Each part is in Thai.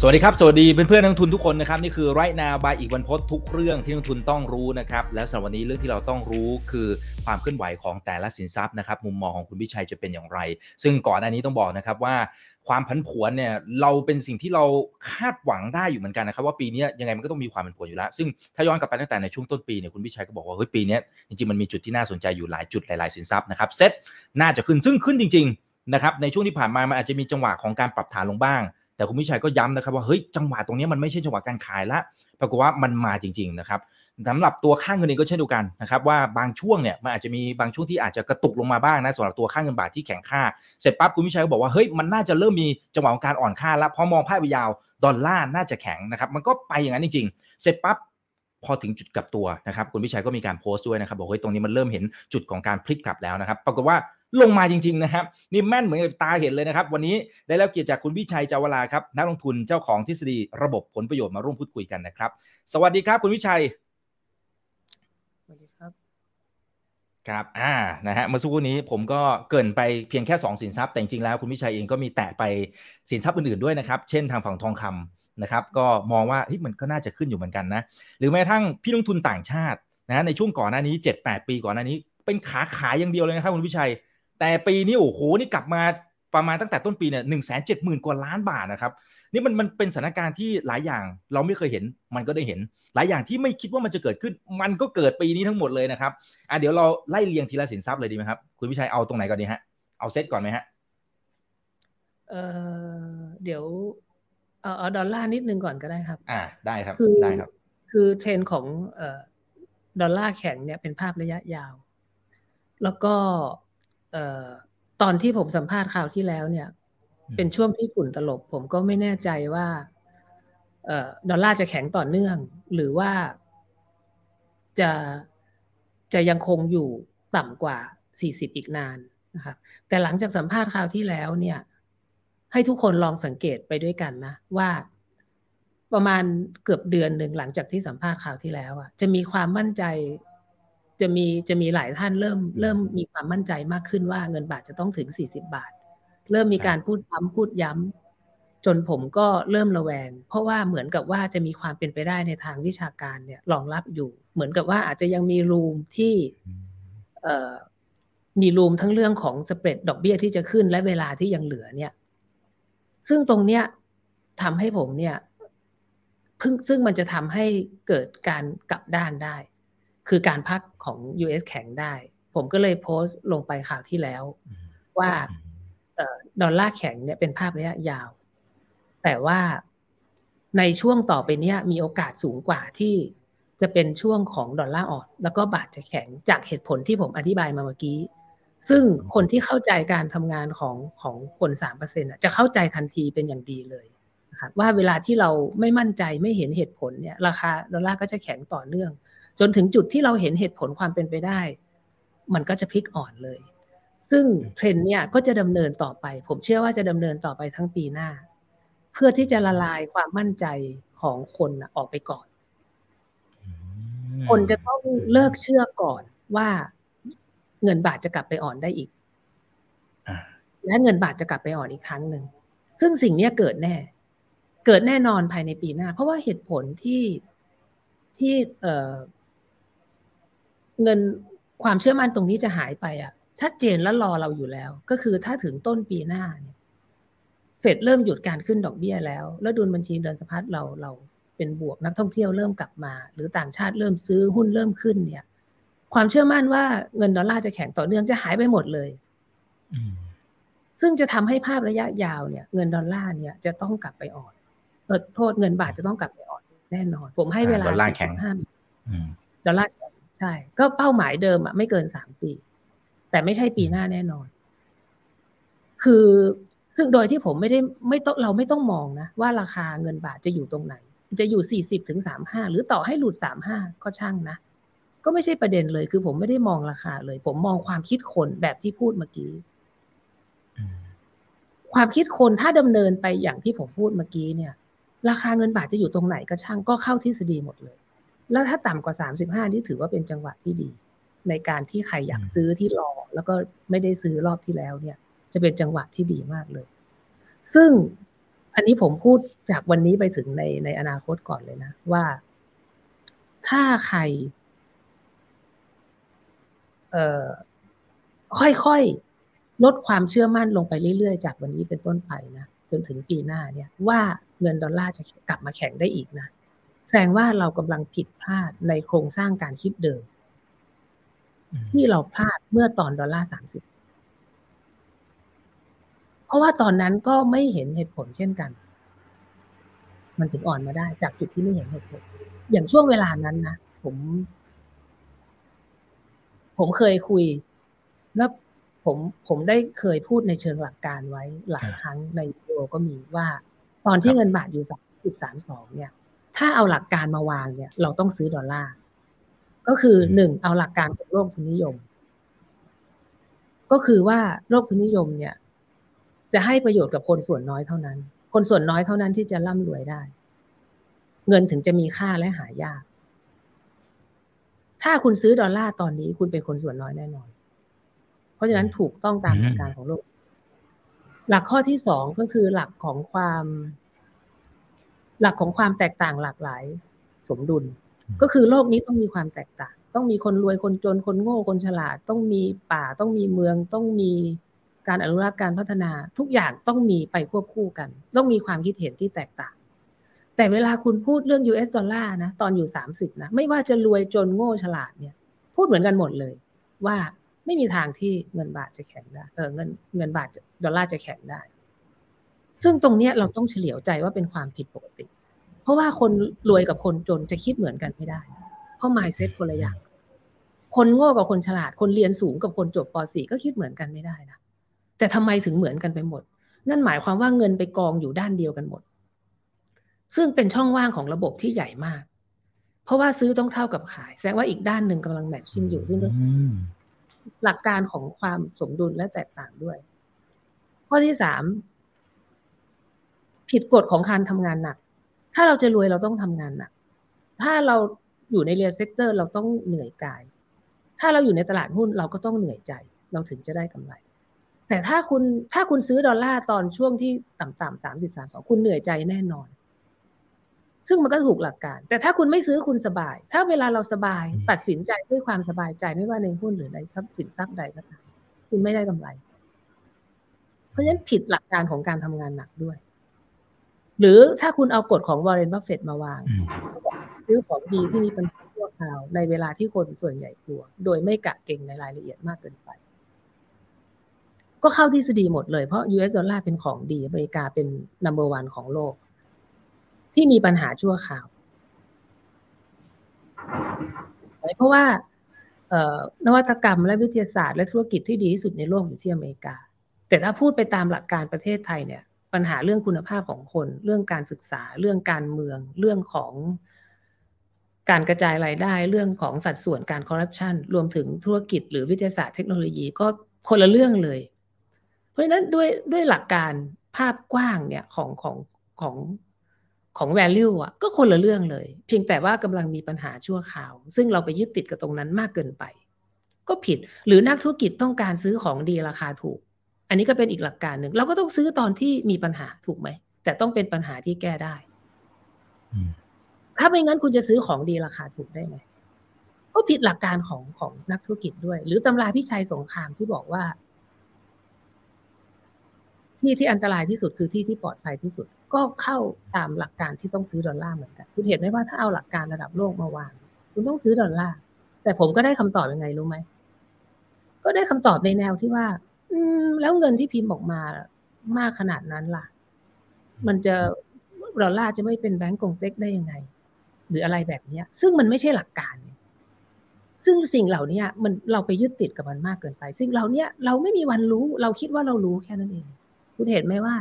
สวัสดีครับ สวัสดีเพื่อนๆนักลงทุนทุกคนนะครับ นี่คือไรนาบายอีกวันพดทุกเรื่องที่นักลงทุนต้องรู้นะครับ และสำหรับวันนี้เรื่องที่เราต้องรู้คือความเคลื่อนไหวของแต่ละสินทรัพย์นะครับ มุมมองของคุณพิชัยจะเป็นอย่างไร ซึ่งก่อนอันนี้ต้องบอกนะครับว่าความผันผวนเนี่ยเราเป็นสิ่งที่เราคาดหวังได้อยู่เหมือนกันนะครับ ว่าปีนี้ยังไงมันก็ต้องมีความผันผวนอยู่แล้ว ซึ่งถ้าย้อนกลับไปตั้งแต่ในช่วงต้นปีเนี่ยคุณพิชัยก็บอกว่าเฮ้ยปีนี้จริงๆมันมีจุดที่น่าสนใจอยู่หลายจุดหลายๆสินทรัพย์นะครับเซ็ตน่าจะขึ้นซึ่งขึ้นจริง ๆ นะครับในช่วงที่ผ่านมามันอาจจะมีจังหวะของการปรับฐานลงบ้าง แต่คุณพิชัยก็ย้ำนะครับว่าเฮ้ยจังหวะตรงนี้มันไม่ใช่จังหวะการขายละปรากฏว่ามันมาจริงๆนะครับสำหรับตัวค่าเงินเองก็เช่นเดียวกันนะครับว่าบางช่วงเนี่ยมันอาจจะมีบางช่วงที่อาจจะกระตุกลงมาบ้างนะสำหรับตัวค่าเงินบาทที่แข็งค่าเสร็จปั๊บคุณพิชัยก็บอกว่าเฮ้ยมันน่าจะเริ่มมีจังหวะของการอ่อนค่าแล้วพอมองภาพยาวดอลลาร์น่าจะแข็งนะครับมันก็ไปอย่างนั้นจริงๆ เสร็จปั๊บพอถึงจุดกลับตัวนะครับคุณพิชัยก็มีการโพสต์ด้วยนะครับบอกเฮ้ยตรงนี้มันเริ่มเห็นจุดของการพลิกกลับแล้วนะครับปรากฏว่า ลงมาจริงๆนะครับนี่แม่นเหมือนกับตาเห็นเลยนะครับ วันนี้ได้แล้วเกียรติจากคุณพิชัยเจาวลาครับนักลงทุนเจ้าของทฤษฎีระบบผลประโยชน์มาร่วมพูดคุยกันนะครับ สวัสดีครับคุณพิชัยสวัสดีครับครับอ่านะฮะเมื่อสักครู่นี้ผมก็เกรินไปเพียงแค่ 2 สินทรัพย์แต่จริงๆแล้วคุณพิชัยเองก็มีแตะไปสินทรัพย์อื่นๆด้วยนะครับ เช่นทางฝั่งทองคำนะครับ ก็มองว่าเฮ้ยมันก็น่าจะขึ้นอยู่เหมือนกันนะหรือแม้กระทั่งพี่ลงทุนต่างชาตินะในช่วงก่อนหน้านี้ 7-8 ปีก่อนหน้านี้ เป็นขาขายอย่างเดียวเลยนะครับคุณพิชัย แต่ปีนี้โอ้โหนี่กลับมาประมาณตั้งแต่ต้นปีเนี่ยหนึ่งแสนเจ็ดหมื่นกว่าล้านบาทนะครับนี่มันมันเป็นสถานการณ์ที่หลายอย่างเราไม่เคยเห็นมันก็ได้เห็น หลายอย่างที่ไม่คิดว่ามันจะเกิดขึ้น มันก็เกิดปีนี้ทั้งหมดเลยนะครับอะเดี๋ยวเราไล่เรียงทีละสินทรัพย์เลยดีไหมครับ คุณพิชัยเอาตรงไหนก่อนดีฮะเอาเซตก่อนไหมฮะเอ่อเดี๋ยวเอาเอาดอลลาร์นิดนึงก่อนก็ได้ครับ อ่าได้ครับคือได้ครับ คือเทรนด์ของเอ่อดอลลาร์แข็งเนี่ยเป็นภาพระยะยาว แล้วก็เอ่อ ตอนที่ผมสัมภาษณ์ข่าวที่แล้วเนี่ยอืมเป็นช่วงที่ฝุ่นตลบ ผมก็ไม่แน่ใจว่าเอ่อดอลลาร์จะแข็งต่อเนื่อง หรือว่าจะจะยังคงอยู่ต่ำกว่า 40 อีกนานนะครับแต่หลังจากสัมภาษณ์คราวที่แล้วเนี่ย ให้ทุกคนลองสังเกตไปด้วยกันนะ ว่าประมาณเกือบเดือนหนึ่งหลังจากที่สัมภาษณ์ข่าวที่แล้วอะจะมีความมั่นใจ จะมีจะมีหลายท่านเริ่มเริ่มมีความมั่นใจมากขึ้นว่าเงินบาทจะต้องถึง 40 บาท เริ่มมีการพูดซ้ำพูดย้ำจนผมก็เริ่มระแวง เพราะว่าเหมือนกับว่าจะมีความเป็นไปได้ในทางวิชาการเนี่ยรองรับอยู่ เหมือนกับว่าอาจจะยังมีรูมที่เอ่อมีรูมทั้งเรื่องของสเปรดดอกเบี้ยที่จะขึ้นและเวลาที่ยังเหลือเนี่ย ซึ่งตรงเนี้ยทำให้ผมเนี่ยเพิ่งซึ่งมันจะทำให้เกิดการกลับด้านได้ คือการพักของ US แข็งได้ ผมก็เลยโพสต์ลงไปข่าวที่แล้ว ว่าเอ่อดอลลาร์แข็งเนี่ยเป็นภาพระยะยาว แต่ว่าในช่วงต่อไปเนี้ยมีโอกาสสูงกว่าที่จะเป็นช่วงของดอลลาร์อ่อนแล้วก็บาทจะแข็งจากเหตุผลที่ผมอธิบายมาเมื่อกี้ ซึ่งคนที่เข้าใจการทำงานของของคนสามเปอร์เซ็นจะเข้าใจทันทีเป็นอย่างดีเลยนะครับว่าเวลาที่เราไม่มั่นใจไม่เห็นเหตุผลเนี่ยราคาดอลลาร์ก็จะแข็งต่อเนื่อง จนถึงจุดที่เราเห็นเหตุผลความเป็นไปได้ มันก็จะพลิกอ่อนเลย ซึ่งเทรนด์เนี่ยก็จะดำเนินต่อไป ผมเชื่อว่าจะดำเนินต่อไปทั้งปีหน้า เพื่อที่จะละลายความมั่นใจของคนน่ะออกไปก่อน คนจะต้องเลิกเชื่อก่อนว่าเงินบาทจะกลับไปอ่อนได้อีกอ่าและเงินบาทจะกลับไปอ่อนอีกครั้งหนึ่ง ซึ่งสิ่งเนี้ยเกิดแน่ เกิดแน่นอนภายในปีหน้า เพราะว่าเหตุผลที่ที่ เอ่อเงินความเชื่อมั่นตรงนี้จะหายไปอะ ชัดเจนและรอเราอยู่แล้ว ก็คือถ้าถึงต้นปีหน้าเนี่ยเฟดเริ่มหยุดการขึ้นดอกเบี้ยแล้ว แล้วดุลบัญชีเดินสะพัดเราเราเป็นบวกนักท่องเที่ยวเริ่มกลับมา หรือต่างชาติเริ่มซื้อหุ้นเริ่มขึ้นเนี่ย ความเชื่อมั่นว่าเงินดอลลาร์จะแข็งต่อเนื่องจะหายไปหมดเลยอืมซึ่งจะทำให้ภาพระยะยาวเนี่ย เงินดอลลาร์เนี่ยจะต้องกลับไปอ่อนเออโทษเงินบาทจะต้องกลับไปอ่อนแน่นอน ผมให้เวลาดอลลาร์แข็ง45อืมดอลลาร์แข็ง ใช่ ก็เป้าหมายเดิมอะไม่เกินสามปี แต่ไม่ใช่ปีหน้าแน่นอน คือซึ่งโดยที่ผมไม่ได้ไม่ต้องเราไม่ต้องมองนะว่าราคาเงินบาทจะอยู่ตรงไหน จะอยู่สี่สิบถึงสามห้าหรือต่อให้หลุดสามห้าก็ช่างนะ ก็ไม่ใช่ประเด็นเลย คือผมไม่ได้มองราคาเลย ผมมองความคิดคนแบบที่พูดเมื่อกี้อืมความคิดคนถ้าดำเนินไปอย่างที่ผมพูดเมื่อกี้เนี่ย ราคาเงินบาทจะอยู่ตรงไหนก็ช่างก็เข้าทฤษฎีหมดเลย แล้วถ้าต่ำกว่า 35 นี่ถือว่าเป็นจังหวะที่ดี ในการที่ใครอยากซื้อที่รอ แล้วก็ไม่ได้ซื้อรอบที่แล้วเนี่ย จะเป็นจังหวะที่ดีมากเลย ซึ่งอันนี้ผมพูดจากวันนี้ไปถึงในในอนาคตก่อนเลยนะ ว่าถ้าใคร เอ่อค่อยๆ ลดความเชื่อมั่นลงไปเรื่อยๆ จากวันนี้เป็นต้นไปนะจนถึงปีหน้าเนี่ย ว่าเงินดอลลาร์จะกลับมาแข็งได้อีกนะ แสดงว่าเรากำลังผิดพลาดในโครงสร้างการคิดเดิม ที่เราพลาดเมื่อตอนดอลลาร์สามสิบเพราะว่าตอนนั้นก็ไม่เห็นเหตุผลเช่นกัน มันถึงอ่อนมาได้ จากจุดที่ไม่เห็นเหตุผล อย่างช่วงเวลานั้นนะผม ผมเคยคุย แล้วผมผมได้เคยพูดในเชิงหลักการไว้หลายครั้งในวิดีโอก็มีว่า ตอนที่เงินบาทอยู่สามจุดสามสองเนี่ย ถ้าเอาหลักการมาวางเนี่ย เราต้องซื้อดอลลาร์ก็คือหนึ่งเอาหลักการของโลกทุนนิยม ก็คือว่าโลกทุนนิยมเนี่ย จะให้ประโยชน์กับคนส่วนน้อยเท่านั้น คนส่วนน้อยเท่านั้นที่จะร่ำรวยได้ เงินถึงจะมีค่าและหายาก ถ้าคุณซื้อดอลลาร์ตอนนี้คุณเป็นคนส่วนน้อยแน่นอน เพราะฉะนั้นถูกต้องตามหลักการของโลก หลักข้อที่สองก็คือหลักของความ หลักของความแตกต่างหลากหลาย สมดุล ก็คือโลกนี้ต้องมีความแตกต่าง ต้องมีคนรวยคนจนคนโง่คนฉลาด ต้องมีป่าต้องมีเมืองต้องมีการอนุรักษ์การพัฒนาทุกอย่างต้องมีไปควบคู่กัน ต้องมีความคิดเห็นที่แตกต่าง แต่เวลาคุณพูดเรื่อง US ดอลลาร์นะตอนอยู่สามสิบนะไม่ว่าจะรวยจนโง่ฉลาดเนี่ย พูดเหมือนกันหมดเลย ว่าไม่มีทางที่เงินบาทจะแข็งได้เออเงินเงินบาทดอลลาร์จะแข็งได้ ซึ่งตรงเนี้ยเราต้องเฉลียวใจว่าเป็นความผิดปกติ เพราะว่าคนรวยกับคนจนจะคิดเหมือนกันไม่ได้ เพราะ mindset คนละอย่างคนโง่กับคนฉลาด คนเรียนสูงกับคนจบป .4 ก็คิดเหมือนกันไม่ได้นะแต่ทำไมถึงเหมือนกันไปหมด นั่นหมายความว่าเงินไปกองอยู่ด้านเดียวกันหมด ซึ่งเป็นช่องว่างของระบบที่ใหญ่มาก เพราะว่าซื้อต้องเท่ากับขาย แสดงว่าอีกด้านหนึ่งกำลังแมทชิ่งอยู่ซึ่งหลักการของความสมดุลและแตกต่างด้วย ข้อที่สาม ผิดกฎของการทำงานหนัก ถ้าเราจะรวยเราต้องทำงานหนัก ถ้าเราอยู่ใน real sector เราต้องเหนื่อยกาย ถ้าเราอยู่ในตลาดหุ้นเราก็ต้องเหนื่อยใจ เราถึงจะได้กำไร แต่ถ้าคุณถ้าคุณซื้อดอลลาร์ตอนช่วงที่ต่ำๆสามสิบสามสองคุณเหนื่อยใจแน่นอน ซึ่งมันก็ถูกหลักการ แต่ถ้าคุณไม่ซื้อคุณสบาย ถ้าเวลาเราสบายตัดสินใจด้วยความสบายใจไม่ว่าในหุ้นหรือในทรัพย์สินทรัพย์ใดก็ตามคุณไม่ได้กำไร เพราะฉะนั้นผิดหลักการของการทำงานหนักด้วย หรือถ้าคุณเอากฎของวอร์เรนบัฟเฟตมาวาง ซื้อของดีที่มีปัญหาชั่วคราวในเวลาที่คนส่วนใหญ่กลัว โดยไม่กะเก็งในรายละเอียดมากเกินไป ก็เข้าทฤษฎีหมดเลยเพราะ US ดอลลาร์เป็นของดีอเมริกาเป็น number one ของโลก ที่มีปัญหาชั่วคราวเพราะว่านวัตกรรมและวิทยาศาสตร์และธุรกิจที่ดีที่สุดในโลกอยู่ที่อเมริกา แต่ถ้าพูดไปตามหลักการประเทศไทยเนี่ย ปัญหาเรื่องคุณภาพของคน เรื่องการศึกษา เรื่องการเมือง เรื่องของการกระจายรายได้ เรื่องของสัดส่วนการคอร์รัปชันรวมถึงธุรกิจหรือวิทยาศาสตร์เทคโนโลยีก็คนละเรื่องเลย เพราะฉะนั้นด้วยด้วยหลักการภาพกว้างเนี่ยของของของของ value อะก็คนละเรื่องเลย เพียงแต่ว่ากำลังมีปัญหาชั่วคราว ซึ่งเราไปยึดติดกับตรงนั้นมากเกินไป ก็ผิดหรือนักธุรกิจต้องการซื้อของดีราคาถูก อันนี้ก็เป็นอีกหลักการหนึ่งเราก็ต้องซื้อตอนที่มีปัญหาถูกไหม แต่ต้องเป็นปัญหาที่แก้ได้ ถ้าไม่งั้นคุณจะซื้อของดีราคาถูกได้ไงก็ผิดหลักการของของนักธุรกิจด้วย หรือตำราพิชัยสงครามที่บอกว่า ที่ที่อันตรายที่สุดคือที่ที่ปลอดภัยที่สุด ก็เข้าตามหลักการที่ต้องซื้อดอลลาร์เหมือนกันคุณเห็นไหมว่าถ้าเอาหลักการระดับโลกมาวาง คุณต้องซื้อดอลลาร์แต่ผมก็ได้คำตอบยังไงรู้ไหมก็ได้คำตอบในแนวที่ว่าอืม แล้วเงินที่พิมพ์ออกมามากขนาดนั้นล่ะ มันจะดอลลาร์จะไม่เป็นแบงก์กงเต็กได้ยังไง หรืออะไรแบบเนี้ย ซึ่งมันไม่ใช่หลักการ ซึ่งสิ่งเหล่านี้มันเราไปยึดติดกับมันมากเกินไป ซึ่งเราเนี้ยเราไม่มีวันรู้ เราคิดว่าเรารู้แค่นั้นเอง คุณเห็นไหมว่า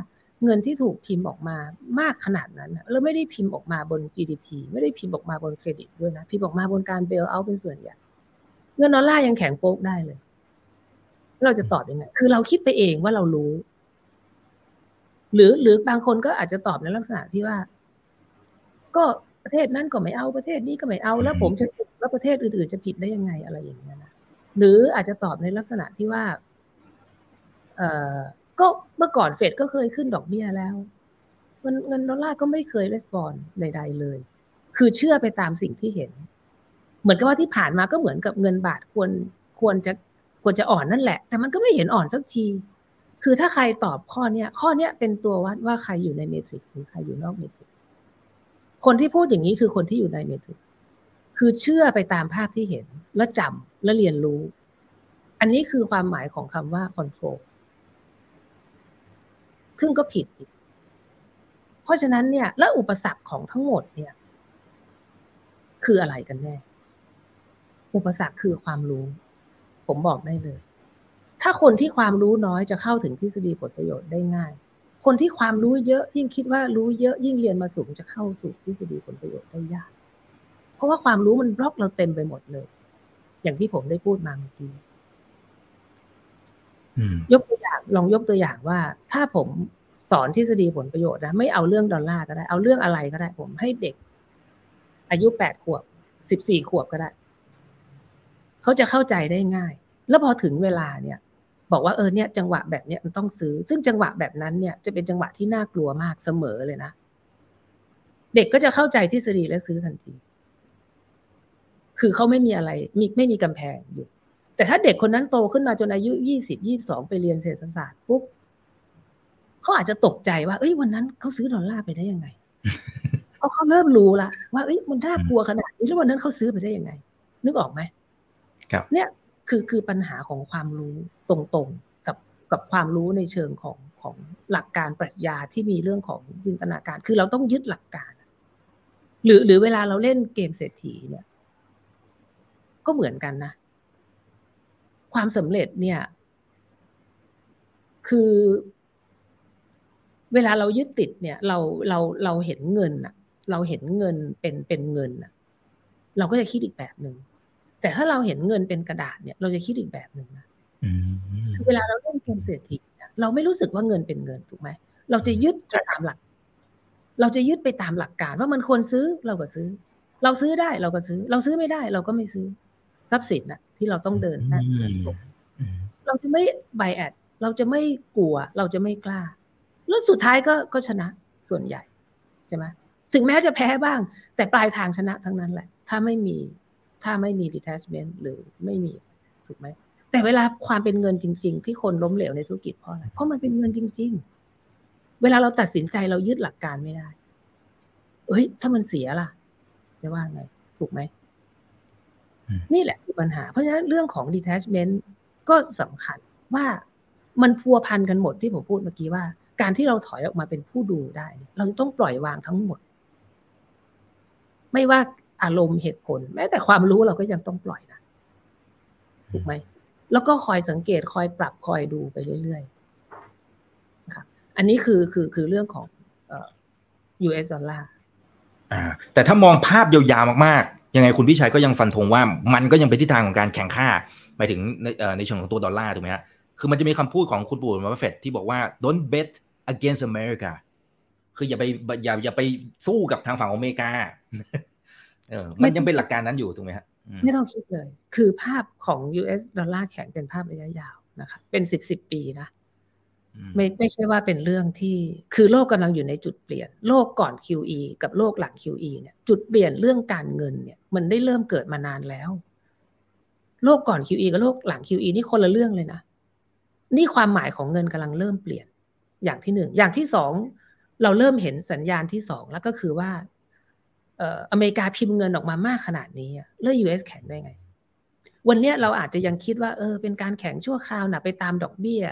เงินที่ถูกพิมพ์ออกมามากขนาดนั้นแล้วไม่ได้พิมพ์ออกมาบน GDP ไม่ได้พิมพ์ออกมาบนเครดิตด้วยนะ พิมพ์ออกมาบนการเบลเอาเป็นส่วนใหญ่ เงินดอลลาร์ยังแข็งโป๊กได้เลย เราจะตอบยังไงคือเราคิดไปเองว่าเรารู้ หรือหรือบางคนก็อาจจะตอบในลักษณะที่ว่า ก็ประเทศนั้นก็ไม่เอาประเทศนี้ก็ไม่เอา แล้วผมจะแล้วประเทศอื่นๆจะผิดได้ยังไงอะไรอย่างเงี้ยนะหรืออาจจะตอบในลักษณะที่ว่า เออก็เมื่อก่อนเฟดก็เคยขึ้นดอกเบี้ยแล้วเงินเงินดอลลาร์ก็ไม่เคยレスปอนใด ๆ เลย คือเชื่อไปตามสิ่งที่เห็น เหมือนกับว่าที่ผ่านมาก็เหมือนกับเงินบาทควรควรจะ ควรจะอ่อนนั่นแหละ แต่มันก็ไม่เห็นอ่อนสักที คือถ้าใครตอบข้อเนี้ย ข้อเนี้ยเป็นตัววัดว่าใครอยู่ในเมทริกหรือใครอยู่นอกเมทริกคนที่พูดอย่างนี้คือคนที่อยู่ในเมทริกคือเชื่อไปตามภาพที่เห็น และจำและเรียนรู้ อันนี้คือความหมายของคำว่า control ซึ่งก็ผิดอีก เพราะฉะนั้นเนี่ย แล้วอุปสรรคของทั้งหมดเนี่ย คืออะไรกันแน่ อุปสรรคคือความรู้ ผมบอกได้เลย ถ้าคนที่ความรู้น้อยจะเข้าถึงทฤษฎีผลประโยชน์ได้ง่าย คนที่ความรู้เยอะยิ่งคิดว่ารู้เยอะยิ่งเรียนมาสูงจะเข้าสู่ทฤษฎีผลประโยชน์ได้ยาก เพราะว่าความรู้มันบล็อกเราเต็มไปหมดเลย อย่างที่ผมได้พูดมาเมื่อกี้ยกตัวอย่างลองยกตัวอย่างว่า ถ้าผมสอนทฤษฎีผลประโยชน์นะไม่เอาเรื่องดอลลาร์ก็ได้ เอาเรื่องอะไรก็ได้ ผมให้เด็ก อายุแปดขวบสิบสี่ขวบก็ได้ เขาจะเข้าใจได้ง่าย แล้วพอถึงเวลาเนี่ย บอกว่าเออเนี่ยจังหวะแบบเนี้ยมันต้องซื้อ ซึ่งจังหวะแบบนั้นเนี่ยจะเป็นจังหวะที่น่ากลัวมากเสมอเลยนะ เด็กก็จะเข้าใจทฤษฎีและซื้อทันที คือเขาไม่มีอะไรมีไม่มีกำแพงอยู่ แต่ถ้าเด็กคนนั้นโตขึ้นมาจนอายุยี่สิบยี่สองไปเรียนเศรษฐศาสตร์ปุ๊บเขาอาจจะตกใจว่าเอ้ยวันนั้นเขาซื้อดอลลาร์ไปได้ยังไงเพราเขาเริ่มรู้ละว่าเอ้ยมันน่ากลัวขนาดนี้แล้ววันนั้นเขาซื้อไปได้ยังไง นึกออกไหม เนี่ยคือคือปัญหาของความรู้ตรงๆกับกับความรู้ในเชิงของของหลักการปรัชญาที่มีเรื่องของจินตนาการ คือเราต้องยึดหลักการ หรือหรือเวลาเราเล่นเกมเศรษฐีเนี่ย ก็เหมือนกันนะ ความสำเร็จเนี่ย คือเวลาเรายึดติดเนี่ย เราเราเราเห็นเงินอะเราเห็นเงินเป็นเป็นเงินอะเราก็จะคิดอีกแบบหนึ่ง แต่ถ้าเราเห็นเงินเป็นกระดาษเนี่ยเราจะคิดอีกแบบหนึ่งนะเวลาเราเล่นเกมเศรษฐีเราไม่รู้สึกว่าเงินเป็นเงินถูกไหมเราจะยึดไปตามหลัก เราจะยึดไปตามหลักการว่ามันควรซื้อเราก็ซื้อ เราซื้อได้เราก็ซื้อ เราซื้อไม่ได้ เราก็ไม่ซื้อทรัพย์สินอะที่เราต้องเดินนะเราจะไม่ไบแอดเราจะไม่กลัว เราจะไม่กล้าแล้วสุดท้ายก็ก็ชนะส่วนใหญ่ใช่ไหมถึงแม้จะแพ้บ้าง แต่ปลายทางชนะทั้งนั้นแหละ ถ้าไม่มี ถ้าไม่มี detachment หรือไม่มีถูกไหมแต่เวลาความเป็นเงินจริง ๆ ที่คนล้มเหลวในธุรกิจเพราะอะไรเพราะมันเป็นเงินจริง ๆ เวลาเราตัดสินใจเรายึดหลักการไม่ได้ เอ้ย ถ้ามันเสียล่ะ จะว่าไง ถูกไหม นี่แหละคือปัญหา เพราะฉะนั้นเรื่องของ detachment ก็สำคัญว่ามันพัวพันกันหมดที่ผมพูดเมื่อกี้ว่า การที่เราถอยออกมาเป็นผู้ดูได้ เราจะต้องปล่อยวางทั้งหมด ไม่ว่า อารมณ์เหตุผล แม้แต่ความรู้เราก็ยังต้องปล่อยนะถูกไหมแล้วก็คอยสังเกตคอยปรับคอยดูไปเรื่อยๆนะครับอันนี้คือคือคือเรื่องของเอ่อ US ดอลลาร์อ่า แต่ถ้ามองภาพยาวๆมากๆ ยังไงคุณพิชัยก็ยังฟันธงว่ามันก็ยังเป็นทิศทางของการแข่งข้าหมายถึงในในเชิงของตัวดอลลาร์ถูกไหมฮะคือมันจะมีคำพูดของคุณปู่มาเฟตที่บอกว่า don't bet against America คืออย่าไปอย่าอย่าไปสู้กับทางฝั่งอเมริกา เออมันยังเป็นหลักการนั้นอยู่ถูกไหมฮะไม่ต้องคิดเลย คือภาพของ US ดอลลาร์แข็งเป็นภาพระยะยาวนะคะ เป็นสิบสิบปีนะไม่ไม่ใช่ว่าเป็นเรื่องที่คือโลกกำลังอยู่ในจุดเปลี่ยน โลกก่อน QE กับโลกหลัง QE เนี่ยจุดเปลี่ยนเรื่องการเงินเนี่ย มันได้เริ่มเกิดมานานแล้ว โลกก่อน QE กับโลกหลัง QE นี่คนละเรื่องเลยนะ นี่ความหมายของเงินกำลังเริ่มเปลี่ยน อย่างที่หนึ่งอย่างที่สองเราเริ่มเห็นสัญญาณที่สองแล้วก็คือว่าเอ่ออเมริกาพิมพ์เงินออกมามากขนาดนี้เลือก US แข็งได้ไง วันนี้เราอาจจะยังคิดว่า เออ เป็นการแข็งชั่วคราวนะไปตามดอกเบี้ย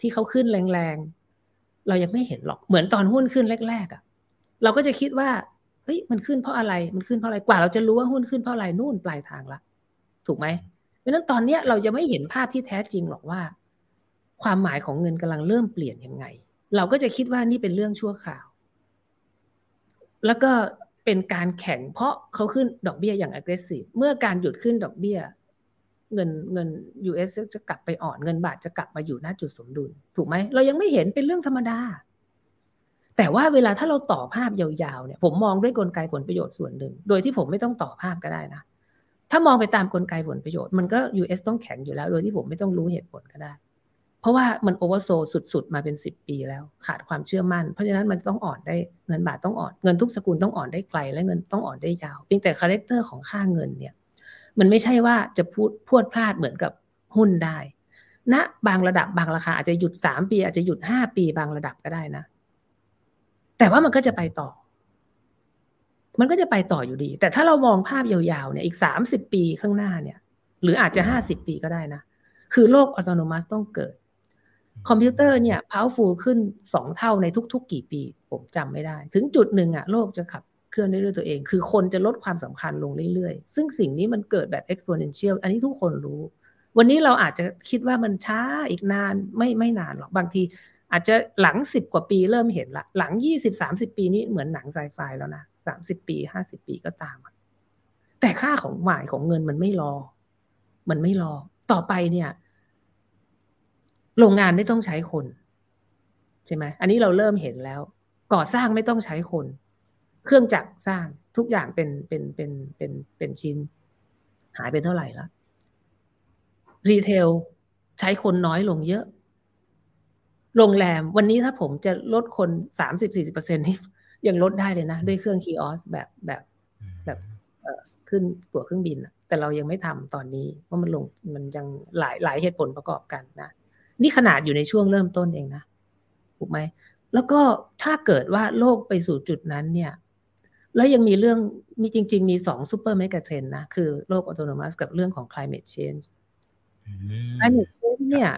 ที่เขาขึ้นแรงๆ เรายังไม่เห็นหรอกเหมือนตอนหุ้นขึ้นแรกๆอะ่ะ เราก็จะคิดว่าเฮ้ยมันขึ้นเพราะอะไรมันขึ้นเพราะอะไรกว่าเราจะรู้ว่าหุ้นขึ้นเพราะอะไรนู่นปลายทางละถูกไหมเพราะนั้นตอนนี้เราจะไม่เห็นภาพที่แท้จริงหรอกว่า ความหมายของเงินกำลังเริ่มเปลี่ยนยังไง เราก็จะคิดว่านี่เป็นเรื่องชั่วคราว แล้วก็ เป็นการแข่งเพราะเขาขึ้นดอกเบี้ยอย่าง aggressive เมื่อการหยุดขึ้นดอกเบี้ย เงินเงิน US จะกลับไปอ่อนเงินบาทจะกลับมาอยู่หน้าจุดสมดุล ถูกไหม เรายังไม่เห็นเป็นเรื่องธรรมดา แต่ว่าเวลาถ้าเราต่อภาพยาวๆเนี่ย ผมมองด้วยกลไกผลประโยชน์ส่วนหนึ่ง โดยที่ผมไม่ต้องต่อภาพก็ได้นะถ้ามองไปตามกลไกผลประโยชน์มันก็ US ต้องแข็งอยู่แล้ว โดยที่ผมไม่ต้องรู้เหตุผลก็ได้ เพราะว่ามัน oversold สุด ๆ มาเป็นสิบปีแล้ว ขาดความเชื่อมั่น เพราะฉะนั้นมันต้องอ่อนได้เงินบาทต้องอ่อนเงินทุกสกุลต้องอ่อนได้ไกล และเงินต้องอ่อนได้ยาว เพียงแต่ character ของค่าเงินเนี่ยมันไม่ใช่ว่าจะพูดพรวดพราดเหมือนกับหุ้นได้นะบางระดับบางราคาอาจจะหยุดสามปี อาจจะหยุดห้าปีบางระดับก็ได้นะ แต่ว่ามันก็จะไปต่อ มันก็จะไปต่ออยู่ดี แต่ถ้าเรามองภาพยาวๆเนี่ยอีกสามสิบปีข้างหน้าเนี่ย หรืออาจจะห้าสิบปีก็ได้นะ คือโลกอัตโนมัติต้องเกิด คอมพิวเตอร์เนี่ย powerful ขึ้นสองเท่าในทุก ๆ กี่ปี ผมจำไม่ได้ ถึงจุดหนึ่งอะโลกจะขับเคลื่อนได้ด้วยตัวเอง คือคนจะลดความสำคัญลงเรื่อยๆ ซึ่งสิ่งนี้มันเกิดแบบ exponential อันนี้ทุกคนรู้ วันนี้เราอาจจะคิดว่ามันช้าอีกนานไม่ไม่นานหรอกบางที อาจจะหลังสิบกว่าปีเริ่มเห็นละ หลังยี่สิบสามสิบปีนี้เหมือนหนังไซไฟแล้วนะสามสิบปีห้าสิบปีก็ตาม แต่ค่าของหมายของเงินมันไม่รอ มันไม่รอ ต่อไปเนี่ย โรงงานไม่ต้องใช้คน ใช่ไหมอันนี้เราเริ่มเห็นแล้ว ก่อสร้างไม่ต้องใช้คน เครื่องจักรสร้างทุกอย่างเป็นเป็นเป็นเป็นเป็นชิ้น หายไปเท่าไหร่แล้วretail ใช้คนน้อยลงเยอะ โรงแรมวันนี้ถ้าผมจะลดคนสามสิบสี่สิบเปอร์เซ็นต์นี่ยังลดได้เลยนะ ด้วยเครื่อง kiosk แบบแบบแบบขึ้นตั๋วเครื่องบินแต่เรายังไม่ทำตอนนี้เพราะมันลงมันยังหลายหลายเหตุผลประกอบกันนะ นี่ขนาดอยู่ในช่วงเริ่มต้นเองนะถูกไหมแล้วก็ถ้าเกิดว่าโลกไปสู่จุดนั้นเนี่ย แล้วยังมีเรื่องมีจริง ๆ มีสอง super megatrend นะ คือโลกอัตโนมัติกับเรื่องของ climate change climate change เนี่ย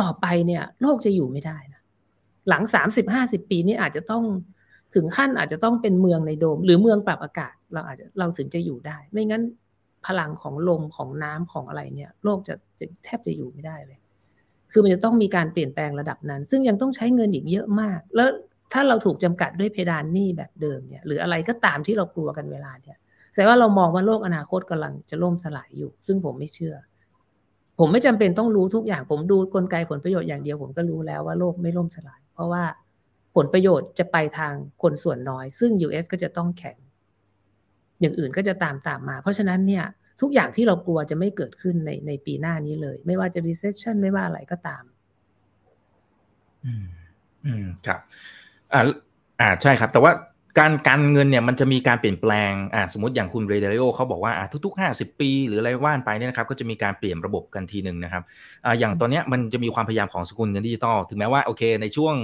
ต่อไปเนี่ย โลกจะอยู่ไม่ได้นะ หลังสามสิบห้าสิบปีนี่อาจจะต้องถึงขั้นอาจจะต้องเป็นเมืองในโดม หรือเมืองปรับอากาศ เราอาจจะเราถึงจะอยู่ได้ ไม่งั้นพลังของลมของน้ำของอะไรเนี่ย โลกจะจะแทบจะอยู่ไม่ได้เลย คือมันจะต้องมีการเปลี่ยนแปลงระดับนั้น ซึ่งยังต้องใช้เงินอีกเยอะมาก แล้วถ้าเราถูกจำกัดด้วยเพดานหนี้แบบเดิมเนี่ยหรืออะไรก็ตามที่เรากลัวกันเวลาเนี่ยแสดงว่าเรามองว่าโลกอนาคตกำลังจะล่มสลายอยู่ ซึ่งผมไม่เชื่อ ผมไม่จำเป็นต้องรู้ทุกอย่าง ผมดูกลไกผลประโยชน์อย่างเดียวผมก็รู้แล้วว่าโลกไม่ล่มสลาย เพราะว่าผลประโยชน์จะไปทางคนส่วนน้อย ซึ่ง US ก็จะต้องแข็ง อย่างอื่นก็จะตามตามมา เพราะฉะนั้นเนี่ย ทุกอย่างที่เรากลัวจะไม่เกิดขึ้นในในปีหน้านี้เลย ไม่ว่าจะ recession ไม่ว่าอะไรก็ตาม อืม อืม ครับ อ่าอ่าใช่ครับ แต่ว่า การการเงินเนี่ยมันจะมีการเปลี่ยนแปลงอ่าสมมติอย่างคุณเรเดโอเขาบอกว่าอ่าทุกๆห้าสิบปี หรืออะไรว่านไปเนี่ยนะครับก็จะมีการเปลี่ยนระบบกันทีหนึ่งนะครับอ่าอย่างตอนเนี้ยมันจะมีความพยายามของสกุลเงินดิจิตอลถึงแม้ว่าโอเค ในช่วง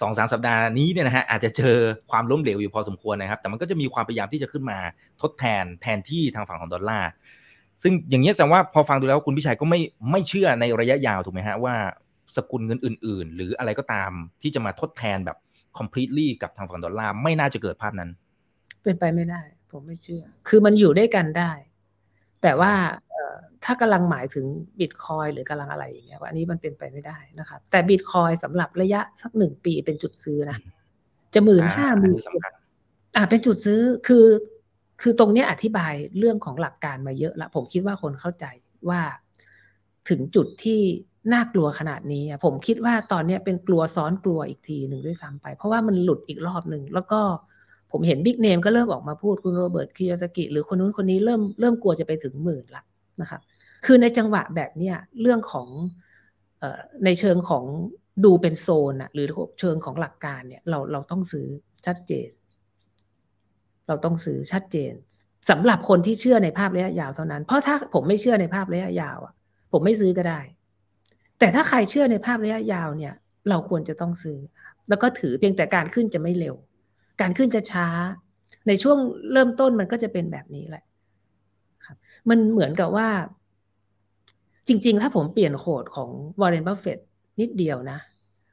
สองสามสัปดาห์นี้เนี่ยนะฮะอาจจะเจอความล้มเหลวอยู่พอสมควรนะครับ แต่มันก็จะมีความพยายามที่จะขึ้นมาทดแทนแทนที่ทางฝั่งของดอลลาร์ซึ่งอย่างนี้แสดงว่าพอฟังดูแล้วคุณพิชัยก็ไม่ไม่เชื่อในระยะยาวถูกไหมฮะว่าสกุลเงินอื่น ๆ หรืออะไรก็ตามที่จะมาทดแทนแบบ completely กับทางฝั่งดอลลาร์ไม่น่าจะเกิดภาพนั้น เป็นไปไม่ได้ ผมไม่เชื่อ คือมันอยู่ด้วยกันได้ แต่ว่าถ้ากำลังหมายถึงบิตคอยหรือกำลังอะไรอย่างเงี้ยอันนี้มันเป็นไปไม่ได้นะครับ แต่บิตคอยสำหรับระยะสักหนึ่งปีเป็นจุดซื้อนะ จะหมื่นห้าหมื่นอ่าเป็นจุดซื้อคือ คือตรงนี้อธิบายเรื่องของหลักการมาเยอะละ ผมคิดว่าคนเข้าใจว่าถึงจุดที่ น่ากลัวขนาดนี้ผมคิดว่าตอนนี้เป็นกลัวซ้อนกลัวอีกทีหนึ่งด้วยซ้ำไป เพราะว่ามันหลุดอีกรอบหนึ่งแล้วก็ผมเห็นบิ๊กเนมก็เริ่มออกมาพูดคุณโรเบิร์ตคิยาสกิหรือคนนู้นคนนี้เริ่มเริ่มกลัวจะไปถึงหมื่นละนะครับคือในจังหวะแบบเนี้ยเรื่องของในเชิงของดูเป็นโซนอะหรือเชิงของหลักการเนี่ยเราเราต้องซื้อชัดเจน เราต้องซื้อชัดเจนสำหรับคนที่เชื่อในภาพระยะยาวเท่านั้น เพราะถ้าผมไม่เชื่อในภาพระยะยาวอะผมไม่ซื้อก็ได้ แต่ถ้าใครเชื่อในภาพระยะยาวเนี่ย เราควรจะต้องซื้อ แล้วก็ถือเพียงแต่การขึ้นจะไม่เร็ว การขึ้นจะช้า ในช่วงเริ่มต้นมันก็จะเป็นแบบนี้แหละครับ มันเหมือนกับว่า จริง ๆ ถ้าผมเปลี่ยน quote ของวอร์เรนบัฟเฟตนิดเดียวนะ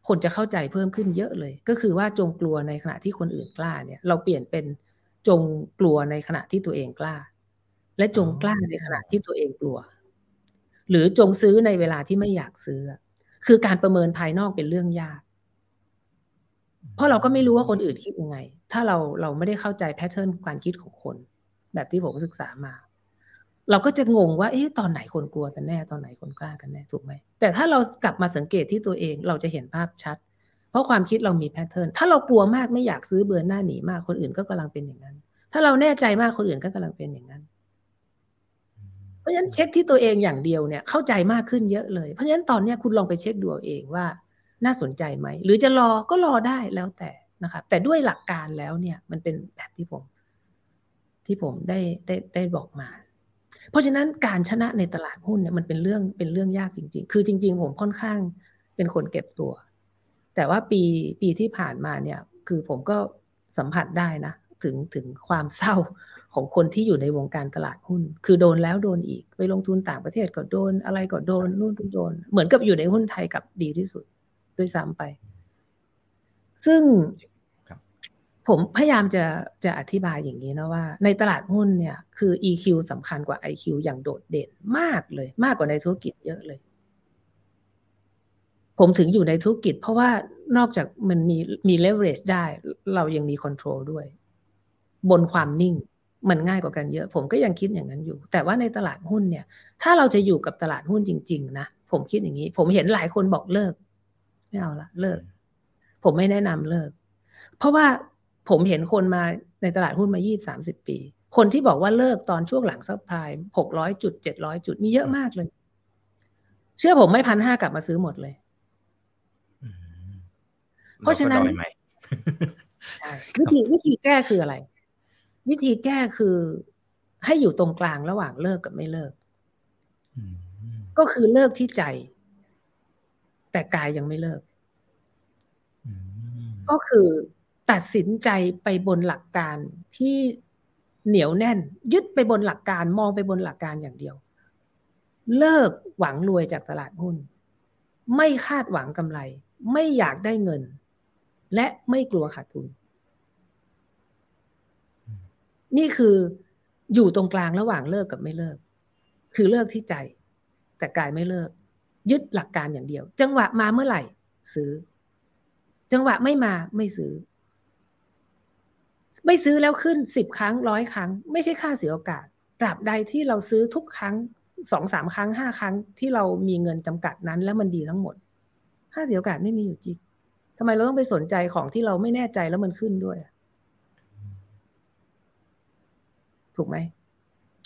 คนจะเข้าใจเพิ่มขึ้นเยอะเลย ก็คือว่าจงกลัวในขณะที่คนอื่นกล้าเนี่ย เราเปลี่ยนเป็นจงกลัวในขณะที่ตัวเองกล้า และจงกล้าในขณะที่ตัวเองกลัว หรือจงซื้อในเวลาที่ไม่อยากซื้อ คือการประเมินภายนอกเป็นเรื่องยาก เพราะเราก็ไม่รู้ว่าคนอื่นคิดยังไง ถ้าเราเราไม่ได้เข้าใจ pattern การคิดของคน แบบที่ผมศึกษามา เราก็จะงงว่าเอ๊ะตอนไหนคนกลัวกันแน่ตอนไหนคนกล้ากันแน่ถูกไหมแต่ถ้าเรากลับมาสังเกตที่ตัวเองเราจะเห็นภาพชัด เพราะความคิดเรามี pattern ถ้าเรากลัวมากไม่อยากซื้อเบือนหน้าหนีมากคนอื่นก็กำลังเป็นอย่างนั้น ถ้าเราแน่ใจมากคนอื่นก็กำลังเป็นอย่างนั้น เพราะฉะนั้นเช็คที่ตัวเองอย่างเดียวเนี่ยเข้าใจมากขึ้นเยอะเลย เพราะฉะนั้นตอนนี้คุณลองไปเช็คดูเองว่าน่าสนใจไหม หรือจะรอก็รอได้แล้วแต่นะครับแต่ด้วยหลักการแล้วเนี่ยมันเป็นแบบที่ผม ที่ผมได้ได้ได้บอกมา เพราะฉะนั้นการชนะในตลาดหุ้นเนี่ยมันเป็นเรื่องเป็นเรื่องยากจริง ๆ คือจริง ๆ ผมค่อนข้างเป็นคนเก็บตัว แต่ว่าปีปีที่ผ่านมาเนี่ย คือผมก็สัมผัสได้นะ ถึงถึงความเศร้า ของคนที่อยู่ในวงการตลาดหุ้น คือโดนแล้วโดนอีก ไปลงทุนต่างประเทศก็โดน อะไรก็โดนนู่นก็โดน เหมือนกับอยู่ในหุ้นไทยกับดีที่สุด ด้วยซ้ำไป ซึ่งผมพยายามจะจะอธิบายอย่างนี้นะว่า ในตลาดหุ้นเนี่ย คือ EQ สำคัญกว่า IQ อย่างโดดเด่นมากเลย มากกว่าในธุรกิจเยอะเลย ผมถึงอยู่ในธุรกิจ เพราะว่านอกจากมันมีมี leverage ได้ เรายังมี control ด้วย บนความนิ่ง มันง่ายกว่ากันเยอะ ผมก็ยังคิดอย่างนั้นอยู่ แต่ว่าในตลาดหุ้นเนี่ย ถ้าเราจะอยู่กับตลาดหุ้นจริง ๆ นะ ผมคิดอย่างนี้ ผมเห็นหลายคนบอกเลิก ไม่เอาละเลิก ผมไม่แนะนำเลิก เพราะว่าผมเห็นคนมาในตลาดหุ้นมายี่สามสิบปี คนที่บอกว่าเลิกตอนช่วงหลังซับไพรม์หกร้อยจุดเจ็ดร้อยจุดมีเยอะมากเลย เชื่อผมไม่พันห้ากลับมาซื้อหมดเลยเพราะฉะนั้นวิธีวิธีแก้คืออะไร วิธีแก้คือให้อยู่ตรงกลางระหว่างเลิกกับไม่เลิก ก็คือเลิกที่ใจ แต่กายยังไม่เลิก ก็คือตัดสินใจไปบนหลักการที่เหนียวแน่น ยึดไปบนหลักการมองไปบนหลักการอย่างเดียว เลิกหวังรวยจากตลาดหุ้น ไม่คาดหวังกำไร ไม่อยากได้เงิน และไม่กลัวขาดทุน นี่คืออยู่ตรงกลางระหว่างเลิกกับไม่เลิก คือเลิกที่ใจ แต่กายไม่เลิก ยึดหลักการอย่างเดียว จังหวะมาเมื่อไหร่ ซื้อ จังหวะไม่มาไม่ซื้อ ไม่ซื้อแล้วขึ้นสิบครั้งร้อยครั้ง ไม่ใช่ค่าเสียโอกาสตราบใดที่เราซื้อทุกครั้งสองสามครั้งห้าครั้งที่เรามีเงินจำกัดนั้น แล้วมันดีทั้งหมด ค่าเสียโอกาสไม่มีอยู่จริงทำไมเราต้องไปสนใจของที่เราไม่แน่ใจแล้วมันขึ้นด้วย ถูกไหม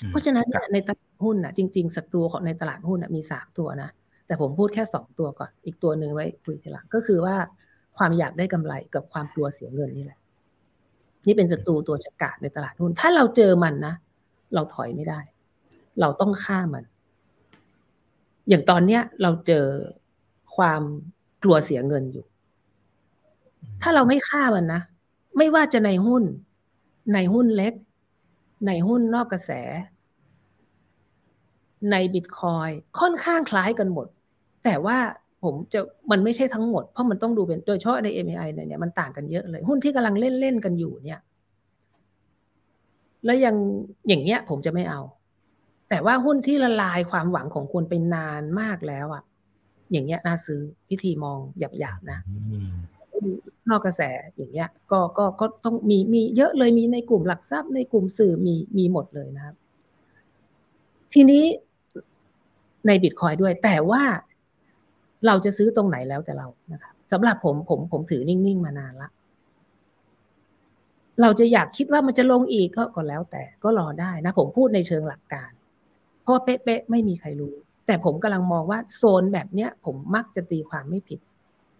เพราะฉะนั้นในตลาดหุ้นอะจริงๆสักตัวของในตลาดหุ้นมีสามตัวนะ แต่ผมพูดแค่สองตัวก่อน อีกตัวหนึ่งไว้คุยทีหลังก็คือว่าความอยากได้กำไรกับความกลัวเสียเงินนี่แหละ นี่เป็นศัตรูตัวฉกาจในตลาดหุ้น ถ้าเราเจอมันนะ เราถอยไม่ได้ เราต้องฆ่ามัน อย่างตอนเนี้ยเราเจอความกลัวเสียเงินอยู่ ถ้าเราไม่ฆ่ามันนะ ไม่ว่าจะในหุ้น ในหุ้นเล็ก ในหุ้นนอกกระแส ในบิตคอยค่อนข้างคล้ายกันหมด แต่ว่าผมจะมันไม่ใช่ทั้งหมด เพราะมันต้องดูเป็นโดยเฉพาะใน MAI เนี่ยมันต่างกันเยอะเลย หุ้นที่กำลังเล่นเล่นกันอยู่เนี่ย แล้วยังอย่างเงี้ย ผมจะไม่เอา แต่ว่าหุ้นที่ละลายความหวังของคนไปนานมากแล้วอะ อย่างเงี้ยน่าซื้อพิธีมองหยาบๆนะ นอกกระแสอย่างเงี้ยก็ก็ก็ต้องมีมีเยอะเลยมีในกลุ่มหลักทรัพย์ในกลุ่มสื่อมีมีหมดเลยนะครับ ทีนี้ในบิตคอยด้วย แต่ว่าเราจะซื้อตรงไหนแล้วแต่เรานะครับสำหรับผมผมผมถือนิ่ง ๆ มานานละเราจะอยากคิดว่ามันจะลงอีกก็ก็แล้วแต่ก็รอได้นะ ผมพูดในเชิงหลักการ เพราะเป๊ะๆไม่มีใครรู้ แต่ผมกำลังมองว่าโซนแบบเนี้ย ผมมักจะตีความไม่ผิด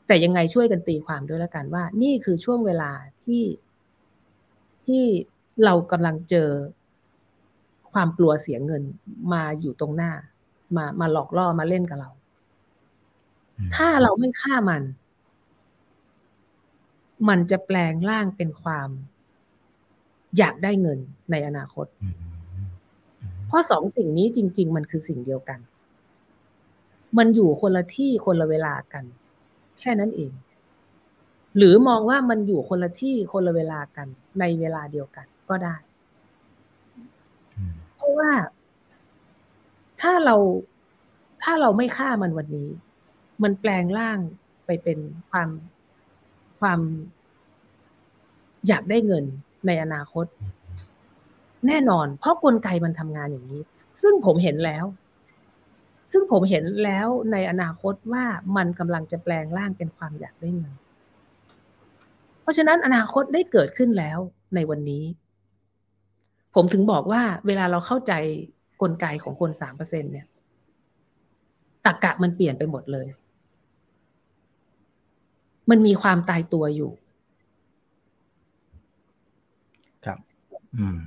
แต่ยังไงช่วยกันตีความด้วยแล้วกันว่า นี่คือช่วงเวลาที่ที่เรากำลังเจอความกลัวเสียเงินมาอยู่ตรงหน้า มามาหลอกล่อมาเล่นกับเรา ถ้าเราไม่ฆ่ามัน มันจะแปลงร่างเป็นความอยากได้เงินในอนาคต เพราะสองสิ่งนี้จริง ๆ มันคือสิ่งเดียวกัน มันอยู่คนละที่คนละเวลากัน แค่นั้นเอง หรือมองว่ามันอยู่คนละที่คนละเวลากันในเวลาเดียวกันก็ได้ เพราะว่า ถ้าเราถ้าเราไม่ฆ่ามันวันนี้ มันแปลงร่างไปเป็นความความอยากได้เงินในอนาคต แน่นอน เพราะกลไกมันทำงานอย่างนี้ ซึ่งผมเห็นแล้ว ซึ่งผมเห็นแล้วในอนาคตว่ามันกำลังจะแปลงร่างเป็นความอยากได้เงิน เพราะฉะนั้นอนาคตได้เกิดขึ้นแล้วในวันนี้ ผมถึงบอกว่าเวลาเราเข้าใจกลไกของคนสามเปอร์เซ็นเนี่ยตรกกะมันเปลี่ยนไปหมดเลย มันมีความตายตัวอยู่ ครับ อืม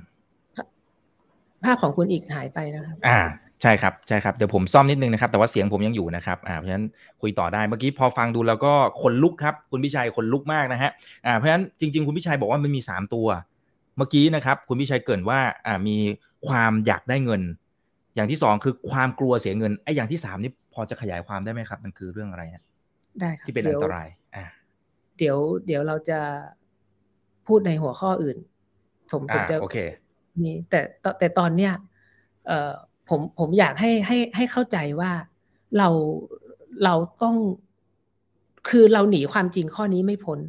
ภาพของคุณอีกหายไปนะครับ อ่าใช่ครับใช่ครับเดี๋ยวผมซ่อมนิดนึงนะครับแต่ว่าเสียงผมยังอยู่นะครับอ่าเพราะฉะนั้นคุยต่อได้เมื่อกี้พอฟังดูแล้วก็คนลุกครับ คุณพิชัยคนลุกมากนะฮะอ่าเพราะฉะนั้นจริง ๆ คุณพิชัยบอกว่ามันมีสามตัว เมื่อกี้นะครับ คุณพิชัยเกรินว่าอ่ามีความอยากได้เงิน อย่างที่สองคือความกลัวเสียเงินไอ้อย่างที่สามนี่พอจะขยายความได้ไหมครับ มันคือเรื่องอะไรฮะได้ครับที่เป็นอันตรายอ่าเดี๋ยวเดี๋ยวเราจะพูดในหัวข้ออื่นผมผมอ่าจะโอเค นี่แต่แต่แต่ตอนเนี้ยเอ่อผมผมอยากให้ให้ให้เข้าใจว่าเราเราต้อง คือเราหนีความจริงข้อนี้ไม่พ้น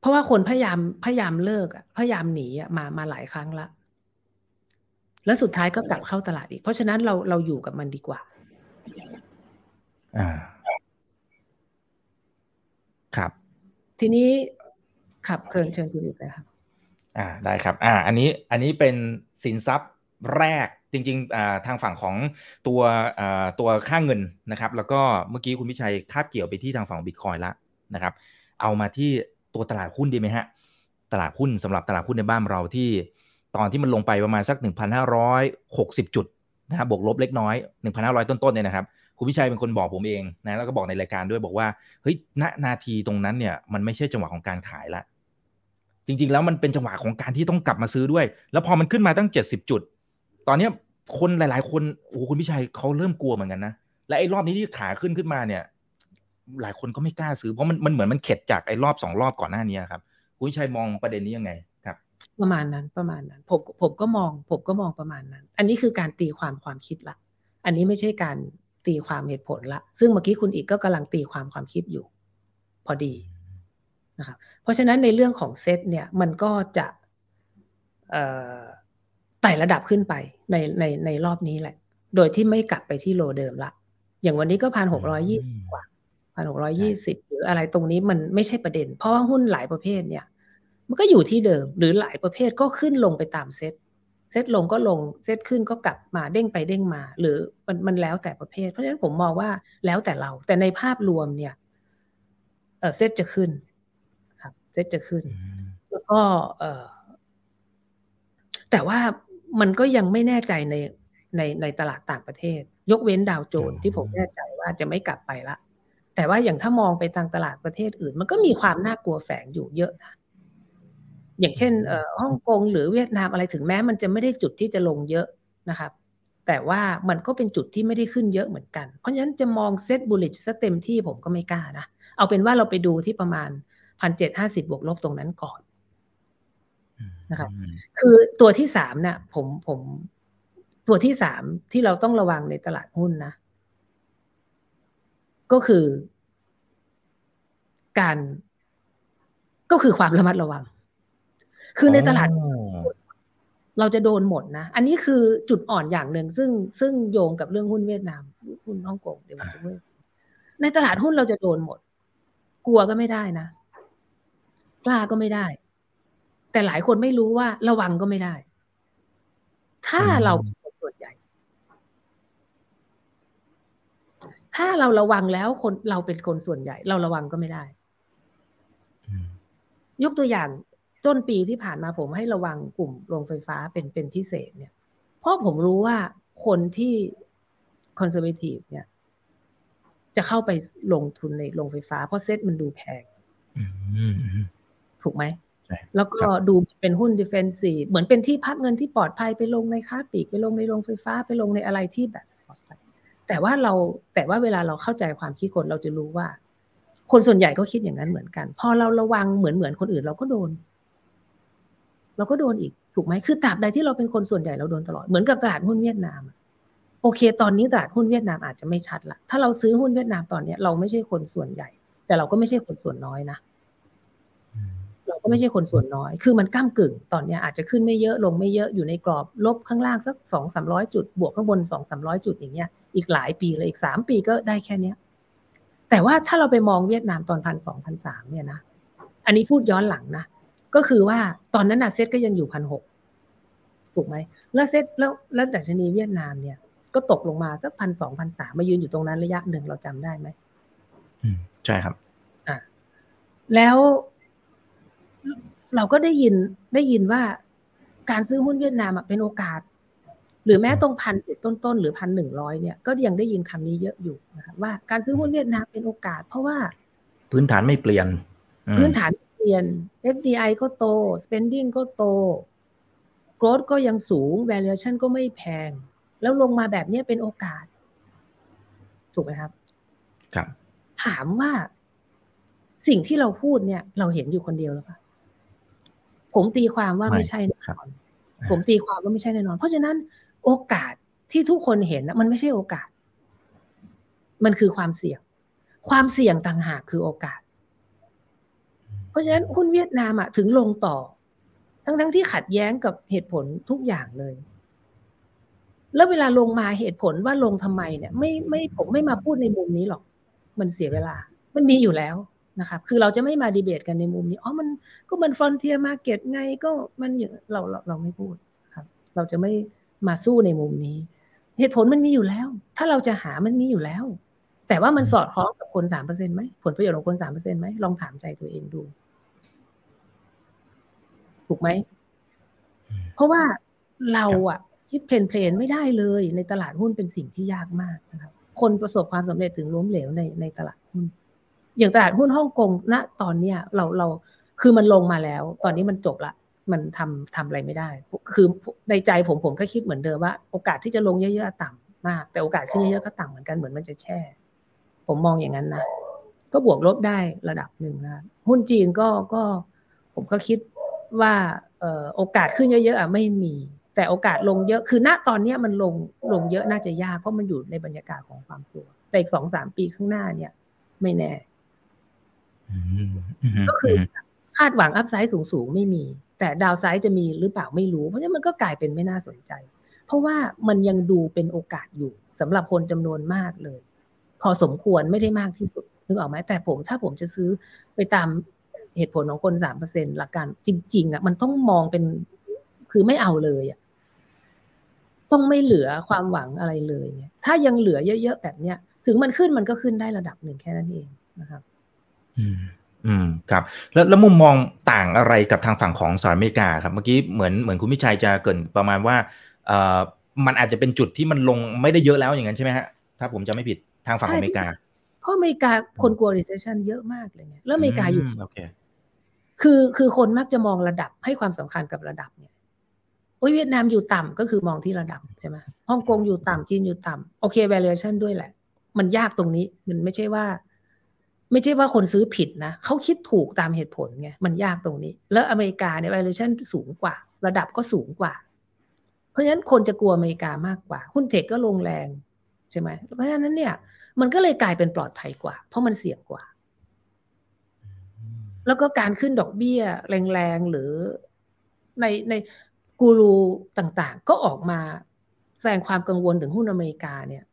เพราะว่าคนพยายามพยายามเลิกอะพยายามหนีอะมามาหลายครั้งละแล้วสุดท้ายก็กลับเข้าตลาดอีก เพราะฉะนั้นเราเราอยู่กับมันดีกว่า อ่า ครับ ทีนี้ ขับเชิญเชิญคุณอีกเลยครับอ่าได้ครับอ่าอันนี้อันนี้เป็นสินทรัพย์แรกจริงๆอ่าทางฝั่งของตัวอ่าตัวค่าเงินนะครับ แล้วก็เมื่อกี้คุณพิชัยคาบเกี่ยวไปที่ทางฝั่งบิตคอยแล้วนะครับ เอามาที่ตัวตลาดหุ้นดีไหมฮะ ตลาดหุ้นสำหรับตลาดหุ้นในบ้านเราที่ตอนที่มันลงไปประมาณสัก 1,560 จุดนะครับบวกลบเล็กน้อย 1,500 ต้นๆเนี่ยนะครับ คุณพิชัยเป็นคนบอกผมเองนะแล้วก็บอกในรายการด้วยบอกว่าเฮ้ยณนาทีตรงนั้นเนี่ยมันไม่ใช่จังหวะของการขายละ จริง ๆ แล้วมันเป็นจังหวะของการที่ต้องกลับมาซื้อด้วย แล้วพอมันขึ้นมาตั้ง 70 จุด ตอนเนี้ยคนหลาย ๆ คนโอ้คุณพิชัยเขาเริ่มกลัวเหมือนกันนะและไอ้รอบนี้ที่ขาขึ้นขึ้นมาเนี่ย หลายคนก็ไม่กล้าซื้อเพราะมันมันเหมือนมันเข็ดจากไอ้รอบสองรอบก่อนหน้านี้ครับคุณพิชัยมองประเด็นนี้ยังไงครับ ประมาณนั้นประมาณนั้น ผมผมก็มอง ผมก็มองประมาณนั้น อันนี้คือการตีความความคิดละอันนี้ไม่ใช่การตีความเหตุผลละ ซึ่งเมื่อกี้คุณอีกก็กำลังตีความความคิดอยู่ พอดี นะครับเพราะฉะนั้นในเรื่องของเซตเนี่ยมันก็จะเอ่อไต่ระดับขึ้นไปในในในรอบนี้แหละ โดยที่ไม่กลับไปที่โลเดิมละ อย่างวันนี้ก็พันหกร้อยี่สิบกว่าพันหกร้อยี่สิบหรืออะไรตรงนี้มันไม่ใช่ประเด็น เพราะว่าหุ้นหลายประเภทเนี่ย มันก็อยู่ที่เดิมหรือหลายประเภทก็ขึ้นลงไปตามเซตเซตลงก็ลงเซตขึ้นก็กลับมาเด้งไปเด้งมา หรือมันมันแล้วแต่ประเภท เพราะฉะนั้นผมมองว่าแล้วแต่เรา แต่ในภาพรวมเนี่ยเออเซตจะขึ้น ครับเซตจะขึ้น แล้วก็เออแต่ว่ามันก็ยังไม่แน่ใจในในในตลาดต่างประเทศ ยกเว้นดาวโจนส์ที่ผมแน่ใจว่าจะไม่กลับไปละ แต่ว่าอย่างถ้ามองไปทางตลาดประเทศอื่น มันก็มีความน่ากลัวแฝงอยู่เยอะนะอย่างเช่นเอ่อฮ่องกงหรือเวียดนามอะไรถึงแม้ มันจะไม่ได้จุดที่จะลงเยอะนะครับ แต่ว่ามันก็เป็นจุดที่ไม่ได้ขึ้นเยอะเหมือนกัน เพราะฉะนั้นจะมองเซตบูลลิชซะเต็มที่ผมก็ไม่กล้านะ เอาเป็นว่าเราไปดูที่ประมาณ พันเจ็ดห้าสิบบวกลบตรงนั้นก่อนนะครับคือตัวที่สามเนี่ยผมผมตัวที่สามที่เราต้องระวังในตลาดหุ้นนะ ก็คือ การก็คือความระมัดระวัง คือในตลาด เราจะโดนหมดนะ อันนี้คือจุดอ่อนอย่างหนึ่งซึ่งซึ่งโยงกับเรื่องหุ้นเวียดนาม หุ้นฮ่องกงเดี๋ยวมันจะเว้ยในตลาดหุ้นเราจะโดนหมด กลัวก็ไม่ได้นะ กล้าก็ไม่ได้ แต่หลายคนไม่รู้ว่าระวังก็ไม่ได้ ถ้าเราเป็นคนส่วนใหญ่ ถ้าเราระวังแล้วคนเราเป็นคนส่วนใหญ่ เราระวังก็ไม่ได้ ยกตัวอย่างต้นปีที่ผ่านมาผมให้ระวังกลุ่มโรงไฟฟ้าเป็นเป็นพิเศษเนี่ย เพราะผมรู้ว่าคนที่ conservative เนี่ย จะเข้าไปลงทุนในโรงไฟฟ้า เพราะเซ็ตมันดูแพง ถูกไหม แล้วก็ดูเป็นหุ้นดิเฟนซีเหมือนเป็นที่พักเงินที่ปลอดภัยไปลงในค้าปลีกไปลงในโรงไฟฟ้าไปลงในอะไรที่แบบปลอดภัยแต่ว่าเราแต่ว่าเวลาเราเข้าใจความคิดคนเราจะรู้ว่า คนส่วนใหญ่ก็คิดอย่างนั้นเหมือนกัน พอเราระวังเหมือนเหมือนคนอื่นเราก็โดน เราก็โดนอีกถูกไหมคือตราบใดที่เราเป็นคนส่วนใหญ่เราโดนตลอดเหมือนกับตลาดหุ้นเวียดนามโอเค ตอนนี้ตลาดหุ้นเวียดนามอาจจะไม่ชัดละถ้าเราซื้อหุ้นเวียดนามตอนเนี้ยเราไม่ใช่คนส่วนใหญ่ แต่เราก็ไม่ใช่คนส่วนน้อยนะเรา ก็ไม่ใช่คนส่วนน้อย คือมันก้ากึ่ง ตอนนี้อาจจะขึ้นไม่เยอะลงไม่เยอะอยู่ในกรอบลบข้างล่างสักสองสามร้อยจุด บวกข้างบนสองสามร้อยจุดอย่างเงี้ย อีกหลายปีเลยอีกสามปีก็ได้แค่เนี้ย แต่ว่าถ้าเราไปมองเวียดนามตอนพันสองพันสามเนี่ยนะ อันนี้พูดย้อนหลังนะ ก็คือว่าตอนนั้นน่ะเซ็ตก็ยังอยู่พันหกถูกไหม แล้วเซ็ตแล้วแล้วดัชนีเวียดนามเนี่ย ก็ตกลงมาสักพันสองพันสามมายืนอยู่ตรงนั้นระยะหนึ่งเราจำได้ไหมอืมใช่ครับ อะแล้ว เราก็ได้ยินได้ยินว่าการซื้อหุ้นเวียดนามเป็นโอกาส หรือแม้ตรงพันจุดต้นๆหรือพันหนึ่งร้อยเนี่ยก็ยังได้ยินคำนี้เยอะอยู่นะครับว่าการซื้อหุ้นเวียดนามเป็นโอกาส เพราะว่า พื้นฐานไม่เปลี่ยน พื้นฐานเปลี่ยน FDI ก็โต spending ก็โต growth ก็ยังสูง valuation ก็ไม่แพง แล้วลงมาแบบนี้เป็นโอกาส ถูกไหมครับ ครับ ถามว่าสิ่งที่เราพูดเนี่ย เราเห็นอยู่คนเดียวหรือเปล่า ผมตีความว่าไม่ใช่แน่นอนผมตีความว่าไม่ใช่แน่นอน เพราะฉะนั้นโอกาสที่ทุกคนเห็นมันไม่ใช่โอกาส มันคือความเสี่ยง ความเสี่ยงต่างหากคือโอกาส เพราะฉะนั้นหุ้นเวียดนามอะถึงลงต่อ ทั้งทั้งที่ขัดแย้งกับเหตุผลทุกอย่างเลย แล้วเวลาลงมาเหตุผลว่าลงทำไมเนี่ย ไม่ไม่ผมไม่มาพูดในมุมนี้หรอก มันเสียเวลา มันมีอยู่แล้ว นะครับคือเราจะไม่มาดีเบตกันในมุมนี้อ๋อมันก็มัน frontier market ไงก็มันเราเราเราไม่พูดครับ เราจะไม่มาสู้ในมุมนี้ เหตุผลมันมีอยู่แล้ว ถ้าเราจะหามันมีอยู่แล้ว แต่ว่ามันสอดคล้องกับคนสามเปอร์เซ็นต์ไหมผลประโยชน์ของคนสามเปอร์เซ็นต์ไหมลองถามใจตัวเองดู ถูกไหม เพราะว่าเราอะคิดเพลนเพลนไม่ได้เลย ในตลาดหุ้นเป็นสิ่งที่ยากมากนะครับ คนประสบความสำเร็จถึงล้มเหลวในในตลาดหุ้น อย่างตลาดหุ้นฮ่องกงณตอนเนี้ยเราเราคือมันลงมาแล้ว ตอนนี้มันจบละมันทำทำอะไรไม่ได้ คือในใจผมผมก็คิดเหมือนเดิมว่า โอกาสที่จะลงเยอะๆต่ำมาก แต่โอกาสขึ้นเยอะๆก็ต่ำเหมือนกันเหมือนมันจะแช่ ผมมองอย่างนั้นนะก็บวกลบได้ระดับหนึ่งนะหุ้นจีนก็ก็ผมก็คิดว่าเออโอกาสขึ้นเยอะๆอะไม่มี แต่โอกาสลงเยอะคือณตอนนี้มันลงลงเยอะน่าจะยากเพราะมันอยู่ในบรรยากาศของความกลัว แต่อีกสองสามปีข้างหน้าเนี่ย ไม่แน่ ก็คือคาดหวังอัพไซด์สูงๆ ไม่มี แต่ดาวไซด์จะมีหรือเปล่าไม่รู้ เพราะฉะนั้นมันก็กลายเป็นไม่น่าสนใจ เพราะว่ามันยังดูเป็นโอกาสอยู่สำหรับคนจำนวนมากเลย พอสมควรไม่ได้มากที่สุดนึกออกไหมแต่ผมถ้าผมจะซื้อไปตามเหตุผลของคนสามเปอร์เซ็นต์หลักการจริง ๆอะมันต้องมองเป็นคือไม่เอาเลยอะต้องไม่เหลือความหวังอะไรเลยเนี่ยถ้ายังเหลือเยอะๆแบบเนี้ย ถึงมันขึ้นมันก็ขึ้นได้ระดับหนึ่งแค่นั้นเองนะครับ อืมอืมครับแล้วแล้วมุมมองต่างอะไรกับทางฝั่งของสหรัฐอเมริกาครับเมื่อกี้เหมือนเหมือนคุณพิชัยจะเกินประมาณว่าเอ่อมันอาจจะเป็นจุดที่มันลงไม่ได้เยอะแล้วอย่างนั้นใช่ไหมฮะถ้าผมจะไม่ผิดทางฝั่งอเมริกา เพราะอเมริกาคนกลัว recession เยอะมากเลยเนี่ยแล้วอเมริกาอยู่โอเคคือคือคนมักจะมองระดับให้ความสำคัญกับระดับเนี่ยโอ้ยเวียดนามอยู่ต่ำก็คือมองที่ระดับใช่ไหมฮ่องกงอยู่ต่ำจีนอยู่ต่ำโอเค valuation ด้วยแหละ มันยากตรงนี้มันไม่ใช่ว่า ไม่ใช่ว่าคนซื้อผิดนะเขาคิดถูกตามเหตุผลไงมันยากตรงนี้ แล้วอเมริกาเนี่ย valuation สูงกว่า ระดับก็สูงกว่า เพราะฉะนั้นคนจะกลัวอเมริกามากกว่า หุ้นเทคก็ลงแรงใช่ไหมเพราะฉะนั้นเนี่ย มันก็เลยกลายเป็นปลอดภัยกว่า เพราะมันเสี่ยงกว่า แล้วก็การขึ้นดอกเบี้ย แรงๆหรือในในกูรูต่างๆ ก็ออกมาแสดงความกังวลถึงหุ้นอเมริกาเนี่ย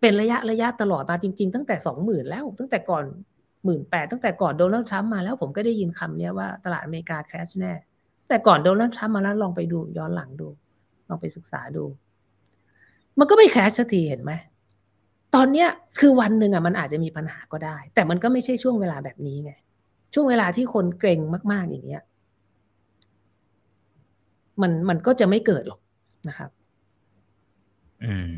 เป็นระยะระยะตลอดมาจริง ๆ ตั้งแต่สองหมื่นแล้ว ตั้งแต่ก่อนหมื่นแปดตั้งแต่ก่อนโดนัลด์ทรัมป์มาแล้วผมก็ได้ยินคำนี้ว่าตลาดอเมริกาแคชแน่ แต่ก่อนโดนัลด์ทรัมป์มาแล้วลองไปดูย้อนหลังดู ลองไปศึกษาดู มันก็ไม่แคชสักทีเห็นไหมตอนเนี้ยคือวันหนึ่งอะมันอาจจะมีปัญหาก็ได้ แต่มันก็ไม่ใช่ช่วงเวลาแบบนี้ไง ช่วงเวลาที่คนเกรงมาก ๆอย่างเงี้ยมันมันก็จะไม่เกิดหรอกนะครับ อืม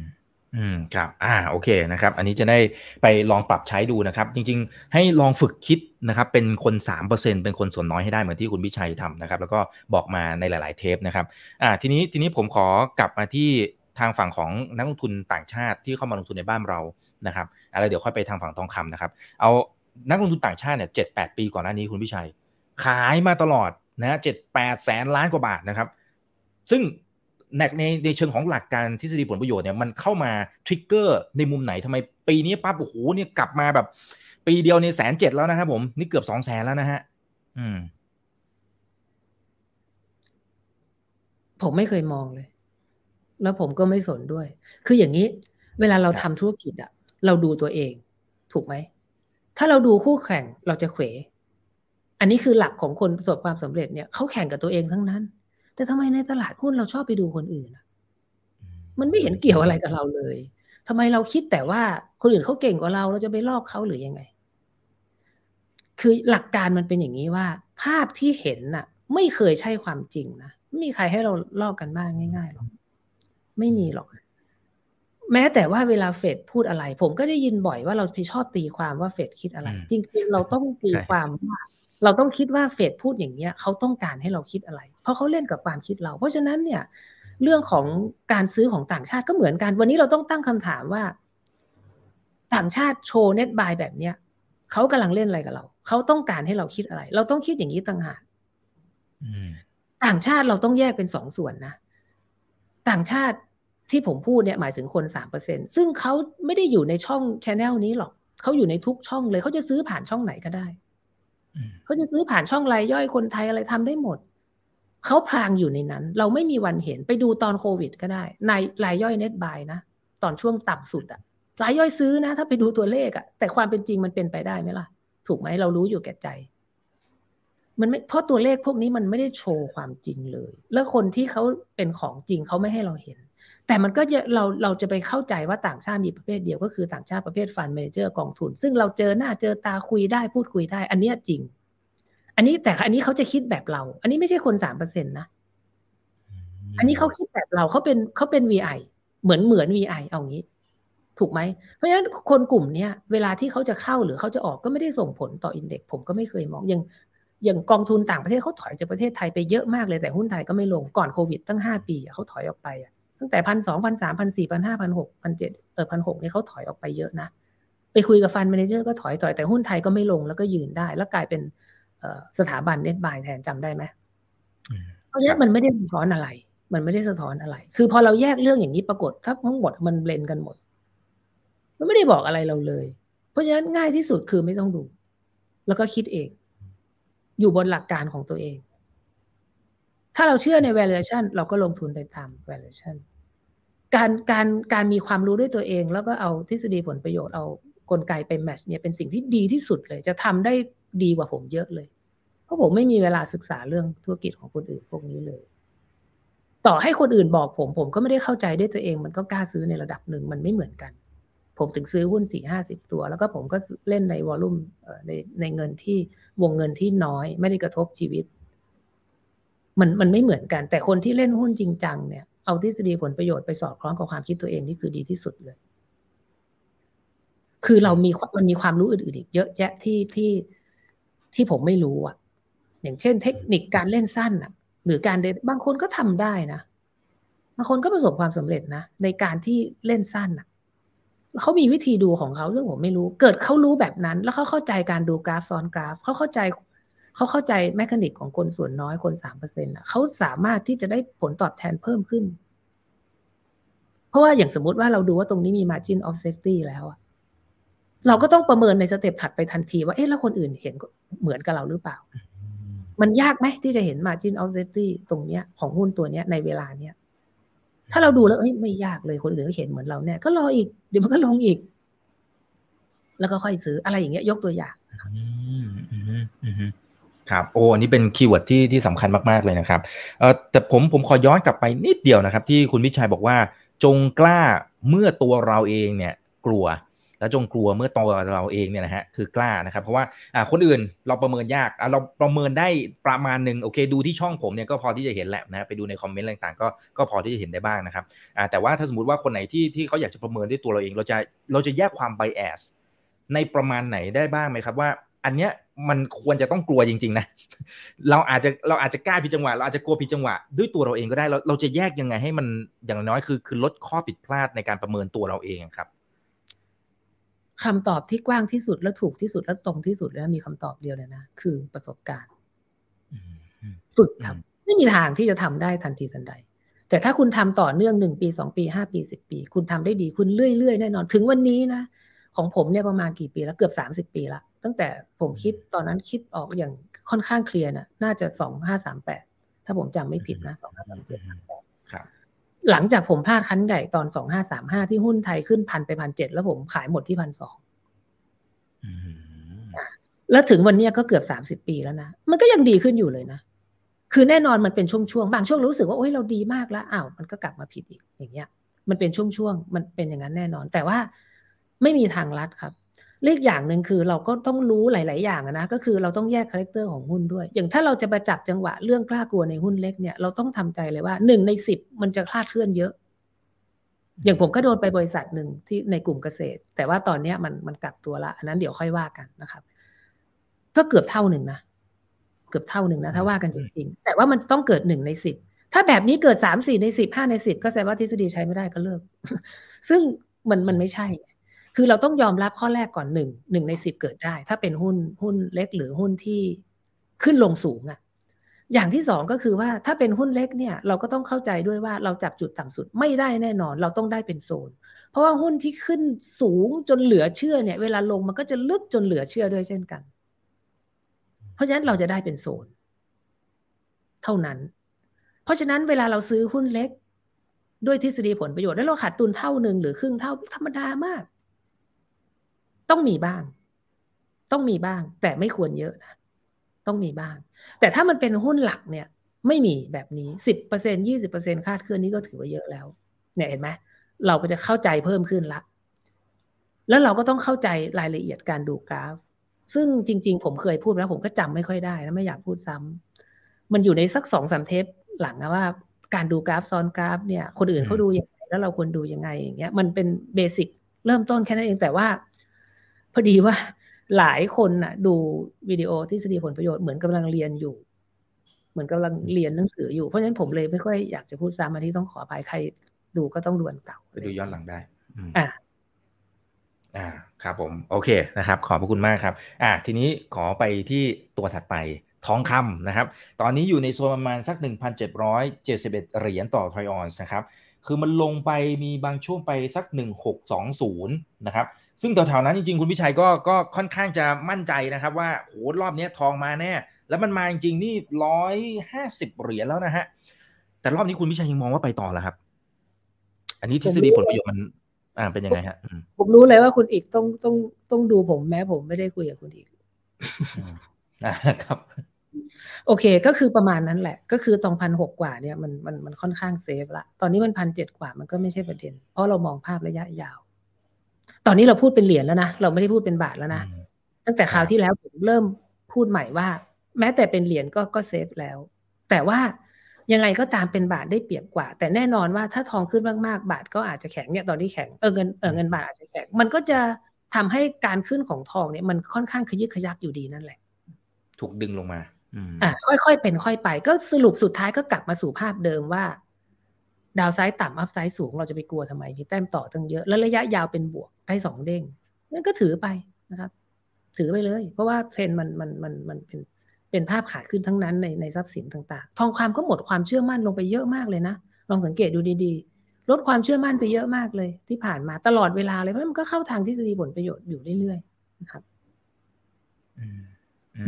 อืมครับอ่าโอเคนะครับ อันนี้จะได้ไปลองปรับใช้ดูนะครับ จริง ๆ ให้ลองฝึกคิดนะครับ เป็นคนสามเปอร์เซ็นเป็นคนส่วนน้อยให้ได้เหมือนที่คุณพิชัยทำนะครับ แล้วก็บอกมาในหลาย ๆ เทปนะครับ อ่า ทีนี้ทีนี้ผมขอกลับมาที่ทางฝั่งของนักลงทุนต่างชาติที่เข้ามาลงทุนในบ้านเรานะครับอะไรเดี๋ยวค่อยไปทางฝั่งทองคำนะครับ เอานักลงทุนต่างชาติเนี่ยเจ็ดแปดปีก่อนหน้านี้คุณพิชัย ขายมาตลอดนะเจ็ดแปดแสนล้านกว่าบาทนะครับ ซึ่ง ในในในเชิงของหลักการทฤษฎีผลประโยชน์เนี่ยมันเข้ามาทริกเกอร์ในมุมไหนทำไมปีนี้ปั๊บโอ้โหเนี่ยกลับมาแบบ ปีเดียวในแสนเจ็ดแล้วนะครับผมนี่เกือบสองแสนแล้วนะฮะอืม ผมไม่เคยมองเลย แล้วผมก็ไม่สนด้วย คืออย่างนี้ เวลาเราทำธุรกิจอะเราดูตัวเอง ถูกไหม ถ้าเราดูคู่แข่งเราจะเขวอันนี้คือหลักของคนประสบความสำเร็จเนี่ยเขาแข่งกับตัวเองทั้งนั้น แต่ทำไมในตลาดหุ้นเราชอบไปดูคนอื่นมันไม่เห็นเกี่ยวอะไรกับเราเลยทำไมเราคิดแต่ว่าคนอื่นเขาเก่งกว่าเราเราจะไปลอกเขาหรือยังไง คือหลักการมันเป็นอย่างนี้ว่า ภาพที่เห็นน่ะ ไม่เคยใช่ความจริงนะไม่มีใครให้เราลอกกันบ้างง่ายๆหรอกไม่มีหรอกแม้แต่ว่าเวลาเฟดพูดอะไร ผมก็ได้ยินบ่อยว่าเราชอบตีความว่าเฟดคิดอะไร จริง ๆ เราต้องตีความว่า เราต้องคิดว่าเฟดพูดอย่างเนี้ยเขาต้องการให้เราคิดอะไร เพราะเขาเล่นกับความคิดเรา เพราะฉะนั้นเนี่ยเรื่องของการซื้อของต่างชาติก็เหมือนกัน วันนี้เราต้องตั้งคำถามว่า ต่างชาติโชว์ net buy แบบเนี้ยเขากำลังเล่นอะไรกับเรา เขาต้องการให้เราคิดอะไร เราต้องคิดอย่างนี้ต่างหากต่างชาติเราต้องแยกเป็นสองส่วนนะ ต่างชาติที่ผมพูดเนี่ยหมายถึงคนสามเปอร์เซ็นต์ซึ่งเขาไม่ได้อยู่ในช่อง channel นี้หรอก เขาอยู่ในทุกช่องเลย เขาจะซื้อผ่านช่องไหนก็ได้ เขาจะซื้อผ่านช่องรายย่อยคนไทยอะไรทำได้หมด เขาพรางอยู่ในนั้น เราไม่มีวันเห็นไปดูตอนโควิดก็ได้ ในรายย่อยเน็ตบายนะ ตอนช่วงต่ำสุดอะรายย่อยซื้อนะ ถ้าไปดูตัวเลขอะแต่ความเป็นจริงมันเป็นไปได้ไหมล่ะ ถูกไหมเรารู้อยู่แก่ใจ มันไม่เพราะตัวเลขพวกนี้มันไม่ได้โชว์ความจริงเลย แล้วคนที่เขาเป็นของจริงเขาไม่ให้เราเห็น แต่มันก็จะเราเราจะไปเข้าใจว่าต่างชาติมีประเภทเดียวก็คือต่างชาติประเภทฟันเมนเจอร์กองทุน ซึ่งเราเจอหน้าเจอตาคุยได้พูดคุยได้ อันนี้จริง อันนี้แต่อันนี้เขาจะคิดแบบเรา อันนี้ไม่ใช่คนสามเปอร์เซ็นต์นะ อันนี้เขาคิดแบบเราเขาเป็นเขาเป็น VI เหมือนเหมือน VI เอางี้ ถูกไหม เพราะฉะนั้นคนกลุ่มเนี้ยเวลาที่เขาจะเข้าหรือเขาจะออกก็ไม่ได้ส่งผลต่ออินเด็กผมก็ไม่เคยมองอย่างอย่างกองทุนต่างประเทศเขาถอยจากประเทศไทยไปเยอะมากเลยแต่หุ้นไทยก็ไม่ลงก่อนโควิดตั้งห้าปีเขาถอยออกไป ตั้งแต่พันสองพันสามพันสี่พันห้าพันหกพันเจ็ดเออพันหกเนี่ยเขาถอยออกไปเยอะนะ ไปคุยกับ fund manager ก็ถอยถอยแต่หุ้นไทยก็ไม่ลงแล้วก็ยืนได้ แล้วกลายเป็นสถาบัน net buy แทนจำได้ไหมเพราะฉะนั้นมันไม่ได้สะท้อนอะไร มันไม่ได้สะท้อนอะไร คือพอเราแยกเรื่องอย่างนี้ปรากฏถ้าทั้งหมดมัน blend กันหมด มันไม่ได้บอกอะไรเราเลย เพราะฉะนั้นง่ายที่สุดคือไม่ต้องดู แล้วก็คิดเอง อยู่บนหลักการของตัวเอง ถ้าเราเชื่อใน valuation เราก็ลงทุนไปตาม valuation การการการมีความรู้ด้วยตัวเอง แล้วก็เอาทฤษฎีผลประโยชน์เอากลไกไปแมชเนี่ยเป็นสิ่งที่ดีที่สุดเลย จะทำได้ดีกว่าผมเยอะเลย เพราะผมไม่มีเวลาศึกษาเรื่องธุรกิจของคนอื่นพวกนี้เลย ต่อให้คนอื่นบอกผม ผมก็ไม่ได้เข้าใจด้วยตัวเอง มันก็กล้าซื้อในระดับหนึ่งมันไม่เหมือนกัน ผมถึงซื้อหุ้นสี่ห้าสิบตัว แล้วก็ผมก็เล่นในวอลลุ่มในในเงินที่วงเงินที่น้อย ไม่ได้กระทบชีวิต มันมันไม่เหมือนกัน แต่คนที่เล่นหุ้นจริงจังเนี่ย เอาทฤษฎีผลประโยชน์ไปสอดคล้องกับความคิดตัวเองนี่คือดีที่สุดเลย คือเรามีมันมีความรู้อื่นๆอีกเยอะแยะที่ที่ที่ผมไม่รู้อะ อย่างเช่น เทคนิคการเล่นสั้นอะ หรือการเดบางคนก็ทำได้นะบางคนก็ประสบความสำเร็จนะในการที่เล่นสั้นอะเขามีวิธีดูของเขาซึ่งผมไม่รู้ เกิดเขารู้แบบนั้น แล้วเขาเข้าใจการดูกราฟซ้อนกราฟ เขาเข้าใจ เขาเข้าใจแมคานิกของคนส่วนน้อยคนสามเปอร์เซ็นต์อะเขาสามารถที่จะได้ผลตอบแทนเพิ่มขึ้น เพราะว่าอย่างสมมติว่าเราดูว่าตรงนี้มี margin of safety แล้วอะเราก็ต้องประเมินในสเต็ปถัดไปทันทีว่า เอ๊ะ แล้วคนอื่นเห็นเหมือนกับเราหรือเปล่า มันยากไหมที่จะเห็น margin of safety ตรงเนี้ย ของหุ้นตัวเนี้ยในเวลาเนี้ย ถ้าเราดูแล้วเอ้ยไม่ยากเลยคนอื่นก็เห็นเหมือนเราเนี่ย ก็รออีก เดี๋ยวมันก็ลงอีก แล้วก็ค่อยซื้ออะไรอย่างเงี้ย ยกตัวอย่าง ครับโอ้อันนี้เป็น keyword ที่ที่สำคัญมากๆเลยนะครับเออแต่ผมผมขอย้อนกลับไปนิดเดียวนะครับ ที่คุณวิชัยบอกว่า จงกล้าเมื่อตัวเราเองเนี่ยกลัว แล้วจงกลัวเมื่อตัวเราเองเนี่ยนะฮะคือกล้านะครับ เพราะว่าอ่าคนอื่นเราประเมินยากอ่าเราประเมินได้ประมาณหนึ่งโอเค ดูที่ช่องผมเนี่ยก็พอที่จะเห็นแหละนะไปดูในคอมเมนต์ต่างๆก็ก็พอที่จะเห็นได้บ้างนะครับอ่าแต่ว่าถ้าสมมติว่าคนไหนที่ที่เขาอยากจะประเมินด้วยตัวเราเอง เราจะเราจะแยกความไบแอสในประมาณไหนได้บ้างไหมครับว่า อันเนี้ย มันควรจะต้องกลัวจริง ๆ นะ เราอาจจะเราอาจจะกล้าผิดจังหวะ เราอาจจะกลัวผิดจังหวะ ด้วยตัวเราเองก็ได้ เราเราจะแยกยังไงให้มันอย่างน้อยคือ คือลดข้อผิดพลาดในการประเมินตัวเราเองครับคำตอบที่กว้างที่สุดและถูกที่สุดและตรงที่สุดแล้วมีคำตอบเดียวเลยนะคือประสบการณ์ฝึกทำไม่มีทางที่จะทำได้ทันทีทันใด แต่ถ้าคุณทำต่อเนื่องหนึ่งปีสองปีห้าปีสิบปี คุณทำได้ดีคุณเรื่อยๆแน่นอน ถึงวันนี้นะ ของผมเนี่ยประมาณกี่ปีแล้วเกือบสามสิบปีละตั้งแต่ผมคิดตอนนั้นคิดออกอย่างค่อนข้างเคลียร์นะน่าจะสองห้าสามแปดถ้าผมจำไม่ผิดนะสองห้าสามเจ็ดสามแปดหลังจากผมพลาดคันใหญ่ตอนสองห้าสามห้าที่หุ้นไทยขึ้นพันไปพันเจ็ดแล้วผมขายหมดที่พันสองแล้วถึงวันนี้ก็เกือบสามสิบปีแล้วนะ มันก็ยังดีขึ้นอยู่เลยนะ คือแน่นอนมันเป็นช่วงๆ บางช่วงรู้สึกว่าโอ้ยเราดีมากแล้ว อ้าว มันก็กลับมาผิดอีกอย่างเงี้ย มันเป็นช่วงๆ มันเป็นอย่างนั้นแน่นอน แต่ว่า ไม่มีทางลัดครับและอีกอย่างหนึ่งคือเราก็ต้องรู้หลาย ๆ อย่างนะก็คือเราต้องแยก character ของหุ้นด้วย อย่างถ้าเราจะไปจับจังหวะเรื่องกล้ากลัวในหุ้นเล็กเนี่ยเราต้องทำใจเลยว่าหนึ่งในสิบมันจะคลาดเคลื่อนเยอะ อย่างผมก็โดนไปบริษัทหนึ่งที่ในกลุ่มเกษตร แต่ว่าตอนเนี้ยมันมันกลับตัวละอันนั้นเดี๋ยวค่อยว่ากันนะครับ ก็เกือบเท่าหนึ่งนะเกือบเท่าหนึ่งนะถ้าว่ากันจริง ๆ แต่ว่ามันต้องเกิดหนึ่งในสิบถ้าแบบนี้เกิดสามสี่ในสิบห้าในสิบก็แสดงว่าทฤษฎีใช้ไม่ได้ก็เลิก ซึ่งมันมันไม่ใช่ คือเราต้องยอมรับข้อแรกก่อนหนึ่งหนึ่งในสิบเกิดได้ ถ้าเป็นหุ้นหุ้นเล็กหรือหุ้นที่ขึ้นลงสูงอะอย่างที่สองก็คือว่าถ้าเป็นหุ้นเล็กเนี่ย เราก็ต้องเข้าใจด้วยว่าเราจับจุดต่ำสุดไม่ได้แน่นอน เราต้องได้เป็นโซน เพราะว่าหุ้นที่ขึ้นสูงจนเหลือเชื่อเนี่ย เวลาลงมันก็จะลึกจนเหลือเชื่อด้วยเช่นกัน เพราะฉะนั้นเราจะได้เป็นโซน เท่านั้น เพราะฉะนั้นเวลาเราซื้อหุ้นเล็ก ด้วยทฤษฎีผลประโยชน์แล้วเราขาดตุนเท่าหนึ่งหรือครึ่งเท่าธรรมดามาก ต้องมีบ้าง ต้องมีบ้าง แต่ไม่ควรเยอะนะต้องมีบ้าง แต่ถ้ามันเป็นหุ้นหลักเนี่ย ไม่มีแบบนี้สิบเปอร์เซ็นยี่สิบเปอร์เซ็นคาดเคลื่อนนี่ก็ถือว่าเยอะแล้ว เนี่ยเห็นไหมเราก็จะเข้าใจเพิ่มขึ้นละ แล้วเราก็ต้องเข้าใจรายละเอียดการดูกราฟ ซึ่งจริง ๆ ผมเคยพูดแล้ว ผมก็จำไม่ค่อยได้แล้วไม่อยากพูดซ้ำมันอยู่ในสักสองสามเทปหลังนะว่า การดูกราฟซ้อนกราฟเนี่ย คนอื่นเขาดูยังไงแล้วเราควรดูยังไงอย่างเงี้ย มันเป็นเบสิกเริ่มต้นแค่นั้นเองแต่ว่า พอดีว่าหลายคนน่ะ ดูวิดีโอทฤษฎีผลประโยชน์เหมือนกำลังเรียนอยู่ เหมือนกำลังเรียนหนังสืออยู่เพราะฉะนั้นผมเลยไม่ค่อยอยากจะพูดซ้ำมาที่ต้องขออภัยใครดูก็ต้องดูอันเก่าไปดูย้อนหลังได้อ่าอ่าครับผมโอเคนะครับ ขอบพระคุณมากครับ อ่า ทีนี้ขอไปที่ตัวถัดไปทองคำนะครับ ตอนนี้อยู่ในโซนประมาณสัก 1,771 เหรียญต่อทรอยออนส์นะครับ คือมันลงไปมีบางช่วงไปสัก 1620 นะครับ ซึ่งแถวๆนั้นจริงๆ คุณพิชัยก็ก็ค่อนข้างจะมั่นใจนะครับ ว่าโหรอบนี้ทองมาแน่ แล้วมันมาจริงๆนี่ร้อยห้าสิบเหรียญแล้วนะฮะ แต่รอบนี้คุณพิชัยยังมองว่าไปต่อแล้วครับ อันนี้ทฤษฎีผลประโยชน์มัน อ่าเป็นยังไงฮะ ผมรู้เลยว่าคุณอีกต้องต้องต้องดูผมแม้ผมไม่ได้คุยกับคุณอีกอ่าครับ โอเค ก็คือประมาณนั้นแหละ ก็คือตรงพันหกกว่าเนี่ยมันมันมันค่อนข้างเซฟละตอนนี้มันพันเจ็ดกว่ามันก็ไม่ใช่ประเด็น เพราะเรามองภาพระยะยาว ตอนนี้เราพูดเป็นเหรียญแล้วนะเราไม่ได้พูดเป็นบาทแล้วนะตั้งแต่คราวที่แล้วผมเริ่มพูดใหม่ว่า แม้แต่เป็นเหรียญก็ก็เซฟแล้ว แต่ว่ายังไงก็ตามเป็นบาทได้เปรียบกว่า แต่แน่นอนว่าถ้าทองขึ้นมากๆ บาทก็อาจจะแข็งเนี่ยตอนที่แข็งเออเงินเออเงินบาทอาจจะแข็งมันก็จะทำให้การขึ้นของทองเนี่ยมันค่อนข้างขยึกขยักอยู่ดีนั่นแหละ ถูกดึงลงมาอ่าค่อยๆเป็นค่อยไป ก็สรุปสุดท้ายก็กลับมาสู่ภาพเดิมว่า ดาวไซด์ต่ำอัพไซด์สูงเราจะไปกลัวทำไมมีแต้มต่อตั้งเยอะ แล้วระยะยาวเป็นบวกได้สองเด้งนั่นก็ถือไปนะครับ ถือไปเลย เพราะว่าเทรนมันมันมันมันเป็นเป็นภาพขาขึ้นทั้งนั้นในในทรัพย์สินต่าง ๆ ทองความก็หมดความเชื่อมั่นลงไปเยอะมากเลยนะ ลองสังเกตดูดีๆ ลดความเชื่อมั่นไปเยอะมากเลย ที่ผ่านมาตลอดเวลาเลยเพราะมันก็เข้าทางทฤษฎีผลประโยชน์อยู่เรื่อยๆนะครับ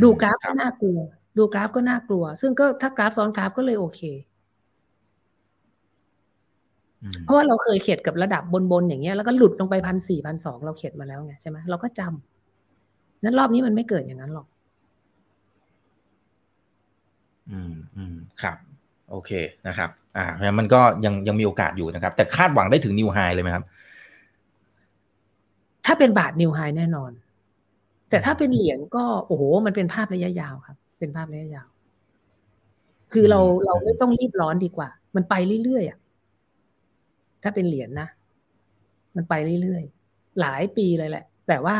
ดูกราฟก็น่ากลัว ดูกราฟก็น่ากลัว ซึ่งก็ถ้ากราฟซ้อนกราฟก็เลยโอเค เพราะว่าเราเคยเข็ดกับระดับบนๆอย่างเงี้ยแล้วก็หลุดลงไปพันสี่พันสองเราเข็ดมาแล้วไงใช่ไหมเราก็จำนั้นรอบนี้มันไม่เกิดอย่างนั้นหรอก อืมอืมครับ โอเคนะครับ อ่าเพราะมันก็ยังยังมีโอกาสอยู่นะครับ แต่คาดหวังได้ถึงนิวไฮเลยไหมครับ ถ้าเป็นบาทนิวไฮแน่นอน แต่ถ้าเป็นเหรียญก็โอ้โห มันเป็นภาพระยะยาวครับ เป็นภาพระยะยาว คือเราเราไม่ต้องรีบร้อนดีกว่า มันไปเรื่อยๆอะ ถ้าเป็นเหรียญนะ มันไปเรื่อยๆ หลายปีเลยแหละ แต่ว่า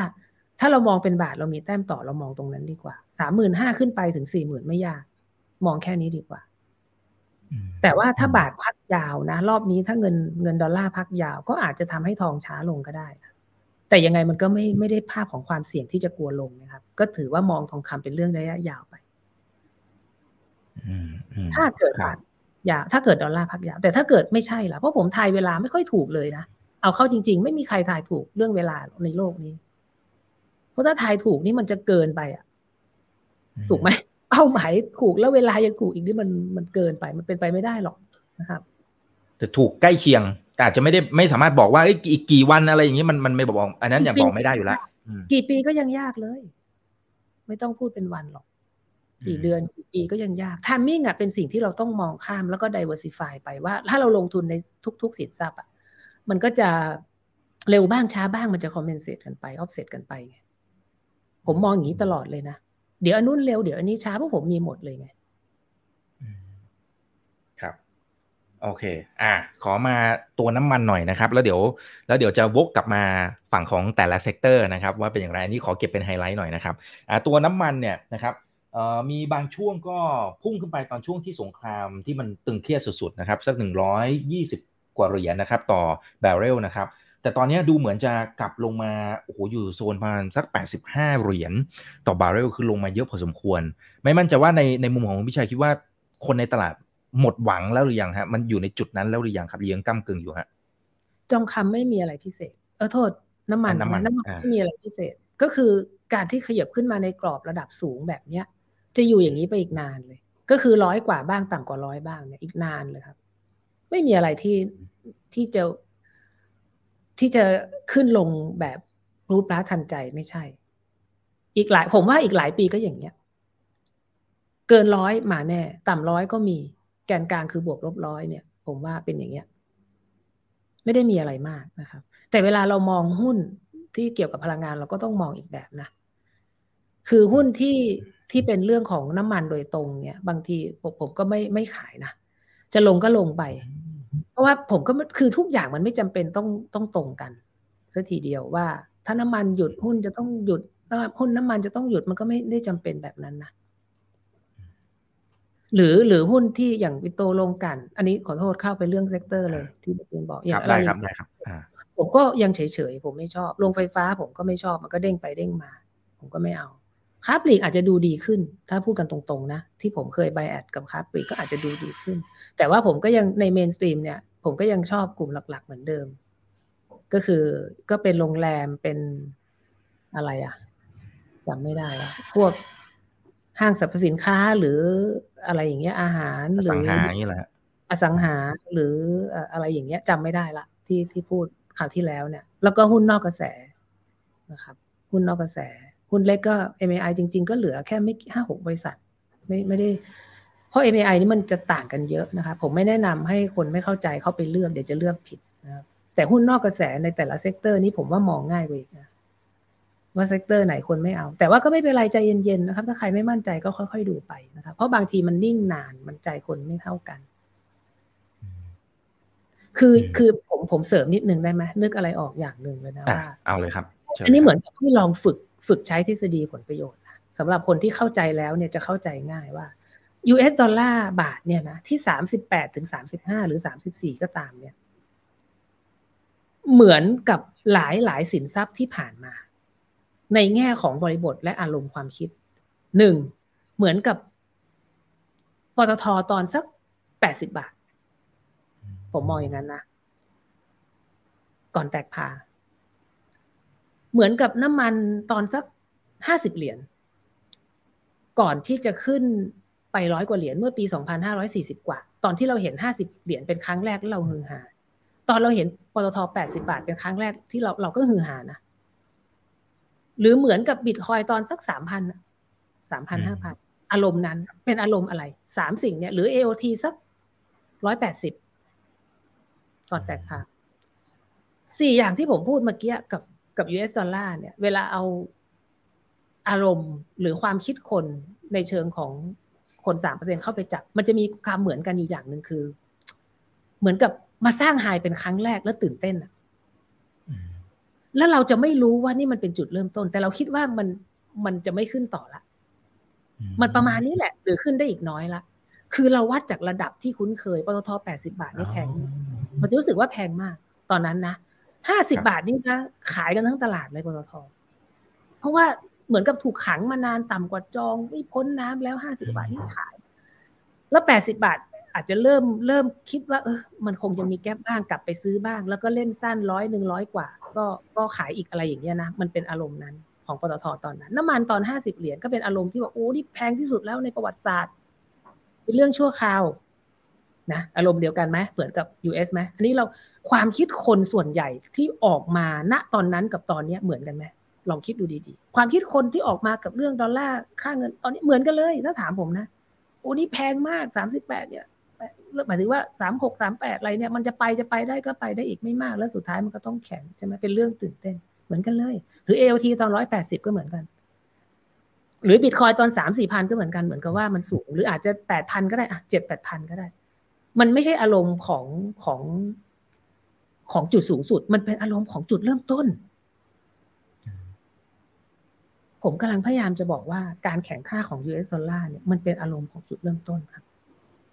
ถ้าเรามองเป็นบาทเรามีแต้มต่อเรามองตรงนั้นดีกว่าสามหมื่นห้าขึ้นไปถึงสี่หมื่นไม่ยาก มองแค่นี้ดีกว่า แต่ว่าถ้าบาทพักยาวนะ รอบนี้ถ้าเงินเงินดอลลาร์พักยาวก็อาจจะทำให้ทองช้าลงก็ได้ แต่ยังไงมันก็ไม่ไม่ได้ภาพของความเสี่ยงที่จะกลัวลงนะครับ ก็ถือว่ามองทองคำเป็นเรื่องระยะยาวไป ถ้าเกิดบาท ยาวถ้าเกิดดอลลาร์พักยาวแต่ถ้าเกิดไม่ใช่ล่ะเพราะผมทายเวลาไม่ค่อยถูกเลยนะเอาเข้าจริง ๆ ไม่มีใครทายถูกเรื่องเวลาในโลกนี้ เพราะถ้าทายถูกนี่มันจะเกินไปอะ ถูกไหมเป้าหมายถูกแล้วเวลายังถูกอีกนี่มันมันเกินไปมันเป็นไปไม่ได้หรอกนะครับแต่ถูกใกล้เคียงแต่อาจจะไม่ได้ไม่สามารถบอกว่าอีกกี่วันอะไรอย่างนี้มันมันไม่บอก อันนั้นยังบอกไม่ได้อยู่แล้วกี่ปีก็ยังยากเลย ไม่ต้องพูดเป็นวันหรอก กี่เดือนกี่ปีก็ยังยากทามมิ่งอะเป็นสิ่งที่เราต้องมองข้ามแล้วก็ diversify ไปว่า ถ้าเราลงทุนในทุก ๆ สินทรัพย์อะมันก็จะเร็วบ้างช้าบ้างมันจะ compensate กันไป offset กันไปไงผมมองอย่างนี้ตลอดเลยนะ เดี๋ยวอันนู้นเร็วเดี๋ยวอันนี้ช้าเพราะผมมีหมดเลยไงครับโอเค อ่าขอมาตัวน้ำมันหน่อยนะครับ แล้วเดี๋ยว แล้วเดี๋ยวจะวกกลับมาฝั่งของแต่ละ sector นะครับ ว่าเป็นอย่างไร อันนี้ขอเก็บเป็นไฮไลท์หน่อยนะครับ อ่าตัวน้ำมันเนี่ยนะครับ มีบางช่วงก็พุ่งขึ้นไปตอนช่วงที่สงครามที่มันตึงเครียดสุดๆนะครับสัก 120 กว่าเหรียญนะครับต่อแบเรลนะครับแต่ตอนนี้ดูเหมือนจะกลับลงมาโอ้โหอยู่โซนประมาณสัก 85 เหรียญต่อบาร์เรลคือลงมาเยอะพอสมควร ไม่มั่นใจว่าในในมุมของพี่ชัยคิดว่าคนในตลาดหมดหวังแล้วหรือยังฮะมันอยู่ในจุดนั้นแล้วหรือยังครับยังก้ากึ่งอยู่ฮะจองคำไม่มีอะไรพิเศษ เออโทษ น้ำมันน้ำมันน้ำมันไม่มีอะไรพิเศษ ก็คือการที่ขยับขึ้นมาในกรอบระดับสูงแบบเนี้ย จะอยู่อย่างนี้ไปอีกนานเลย ก็คือร้อยกว่าบ้างต่ำกว่าร้อยบ้างเนี่ยอีกนานเลยครับ ไม่มีอะไรที่ที่จะที่จะขึ้นลงแบบรูปร้าทันใจไม่ใช่ อีกหลาย ผมว่าอีกหลายปีก็อย่างเนี้ย เกินร้อยมาแน่ ต่ำร้อยก็มี แกนกลางคือบวกลบร้อยเนี่ย ผมว่าเป็นอย่างเงี้ย ไม่ได้มีอะไรมากนะครับ แต่เวลาเรามองหุ้นที่เกี่ยวกับพลังงานเราก็ต้องมองอีกแบบนะ คือหุ้นที่ที่เป็นเรื่องของน้ำมันโดยตรงเนี่ย บางทีผมผมก็ไม่ไม่ขายนะ จะลงก็ลงไป เพราะว่าผมก็คือทุกอย่างมันไม่จำเป็นต้องต้องตรงกันซะทีเดียวว่า ถ้าน้ำมันหยุดหุ้นจะต้องหยุดหุ้นน้ำมันจะต้องหยุดมันก็ไม่ได้จำเป็นแบบนั้นนะหรือหรือหุ้นที่อย่างปิโตรโรงกลั่น อันนี้ขอโทษเข้าไปเรื่อง sector เลย ที่คุณบอกอย่างอะไรได้ครับได้ครับผมก็ยังเฉยๆผมไม่ชอบโรงไฟฟ้าผมก็ไม่ชอบมันก็เด้งไปเด้งมา ผมก็ไม่เอา ค้าปลีกอาจจะดูดีขึ้น ถ้าพูดกันตรงๆนะ ที่ผมเคย bias กับค้าปลีกก็อาจจะดูดีขึ้น แต่ว่าผมก็ยังในเมนสตรีมเนี่ย ผมก็ยังชอบกลุ่มหลัก ๆ เหมือนเดิม ก็คือก็เป็นโรงแรมเป็นอะไรอะจำไม่ได้แล้วพวกห้างสรรพสินค้าหรืออะไรอย่างเงี้ยอาหารหรือสังหาอย่างนี้แหละอสังหาหรืออะไรอย่างเงี้ยจำไม่ได้ละ ที่ที่พูดข่าวที่แล้วเนี่ย แล้วก็หุ้นนอกกระแสนะครับ หุ้นนอกกระแส หุ้นเล็กก็ MAI จริง ๆ ก็เหลือแค่ไม่ห้าหกบริษัท ไม่ไม่ได้ เพราะ MAI นี่มันจะต่างกันเยอะนะคะ ผมไม่แนะนำให้คนไม่เข้าใจเข้าไปเลือกเดี๋ยวจะเลือกผิดนะครับแต่หุ้นนอกกระแสในแต่ละ sector นี้ผมว่ามองง่ายกว่าอีกนะว่า sector ไหนคนไม่เอา แต่ว่าก็ไม่เป็นไรใจเย็นๆนะครับ ถ้าใครไม่มั่นใจก็ค่อยๆดูไปนะครับ เพราะบางทีมันนิ่งนานมันใจคนไม่เท่ากัน คือคือผมผมเสริมนิดนึงได้ไหมนึกอะไรออกอย่างหนึ่งเลยนะว่าเอาเลยครับ อันนี้เหมือนกับที่ลองฝึก ฝึกใช้ทฤษฎีผลประโยชน์สำหรับคนที่เข้าใจแล้วเนี่ยจะเข้าใจง่ายว่า US ดอลลาร์บาทเนี่ยนะที่สามสิบแปดถึงสามสิบห้าหรือสามสิบสี่ก็ตามเนี่ย เหมือนกับหลายหลายสินทรัพย์ที่ผ่านมา ในแง่ของบริบทและอารมณ์ความคิดหนึ่งเหมือนกับปตทตอนสักแปดสิบบาท ผมมองอย่างนั้นนะ ก่อนแตกพา เหมือนกับน้ำมันตอนสักห้าสิบเหรียญก่อนที่จะขึ้นไปร้อยกว่าเหรียญเมื่อปีสองพันห้าร้อยสี่สิบกว่า ตอนที่เราเห็นห้าสิบเหรียญเป็นครั้งแรกแล้วเราฮือฮา ตอนเราเห็นปตทแปดสิบาทเป็นครั้งแรกที่เราเราก็ฮือฮานะ หรือเหมือนกับบิตคอยตอนสักสามพันสามพันห้าพันอารมณ์นั้น เป็นอารมณ์อะไรสามสิ่งเนี่ย หรือ AOT สักร้อยแปดสิบก่อนแตกพาสี่อย่างที่ผมพูดเมื่อกี้กับ กับ US ดอลลาร์เนี่ยเวลาเอาอารมณ์หรือความคิดคนในเชิงของคนสามเปอร์เซ็นเข้าไปจับ มันจะมีความเหมือนกันอยู่อย่างหนึ่งคือ เหมือนกับมาสร้างไฮเป็นครั้งแรกแล้วตื่นเต้นอะแล้วเราจะไม่รู้ว่านี่มันเป็นจุดเริ่มต้น แต่เราคิดว่ามันมันจะไม่ขึ้นต่อละ มันประมาณนี้แหละ หรือขึ้นได้อีกน้อยละ คือเราวัดจากระดับที่คุ้นเคยปตทแปดสิบาทนี่แพง มันจะรู้สึกว่าแพงมาก ตอนนั้นนะ ห้าสิบาทนี่นะขายกันทั้งตลาดเลยปตทเพราะว่าเหมือนกับถูกขังมานานต่ำกว่าจอง ไม่พ้นน้ำแล้วห้าสิบาทนี่ขาย แล้วแปดสิบาทอาจจะเริ่มเริ่มคิดว่า เออ มันคงจะมีแก้บ้างกลับไปซื้อบ้าง แล้วก็เล่นสั้นร้อยหนึ่งร้อยกว่า ก็ก็ขายอีกอะไรอย่างเงี้ยนะมันเป็นอารมณ์นั้นของปตทตอนนั้น น้ำมันตอนห้าสิบเหรียญก็เป็นอารมณ์ที่ว่าโอ้นี่แพงที่สุดแล้วในประวัติศาสตร์ เป็นเรื่องชั่วคราวนะอารมณ์เดียวกันไหมเหมือนกับ US ไหมอันนี้เรา ความคิดคนส่วนใหญ่ที่ออกมาณตอนนั้นกับตอนนี้เหมือนกันไหมลองคิดดูดีๆ ความคิดคนที่ออกมากับเรื่องดอลลาร์ค่าเงินตอนนี้เหมือนกันเลยถ้าถามผมนะโอ้นี่แพงมากสามสิบแปดเนี่ยหมายถึงว่าสามหกสามแปดอะไรเนี่ยมันจะไปจะไปได้ก็ไปได้อีกไม่มากแล้วสุดท้ายมันก็ต้องแข็งใช่ไหมเป็นเรื่องตื่นเต้น เหมือนกันเลย หรือ AOT ตอนร้อยแปดสิบก็เหมือนกัน หรือบิตคอยตอนสามสี่พันก็เหมือนกันเหมือนกับว่ามันสูง หรืออาจจะแปดพันก็ได้อะเจ็ดแปดพันก็ได้ มันไม่ใช่อารมณ์ของของ ของจุดสูงสุด มันเป็นอารมณ์ของจุดเริ่มต้น ผมกำลังพยายามจะบอกว่าการแข็งค่าของ US ดอลลาร์เนี่ยมันเป็นอารมณ์ของจุดเริ่มต้นครับ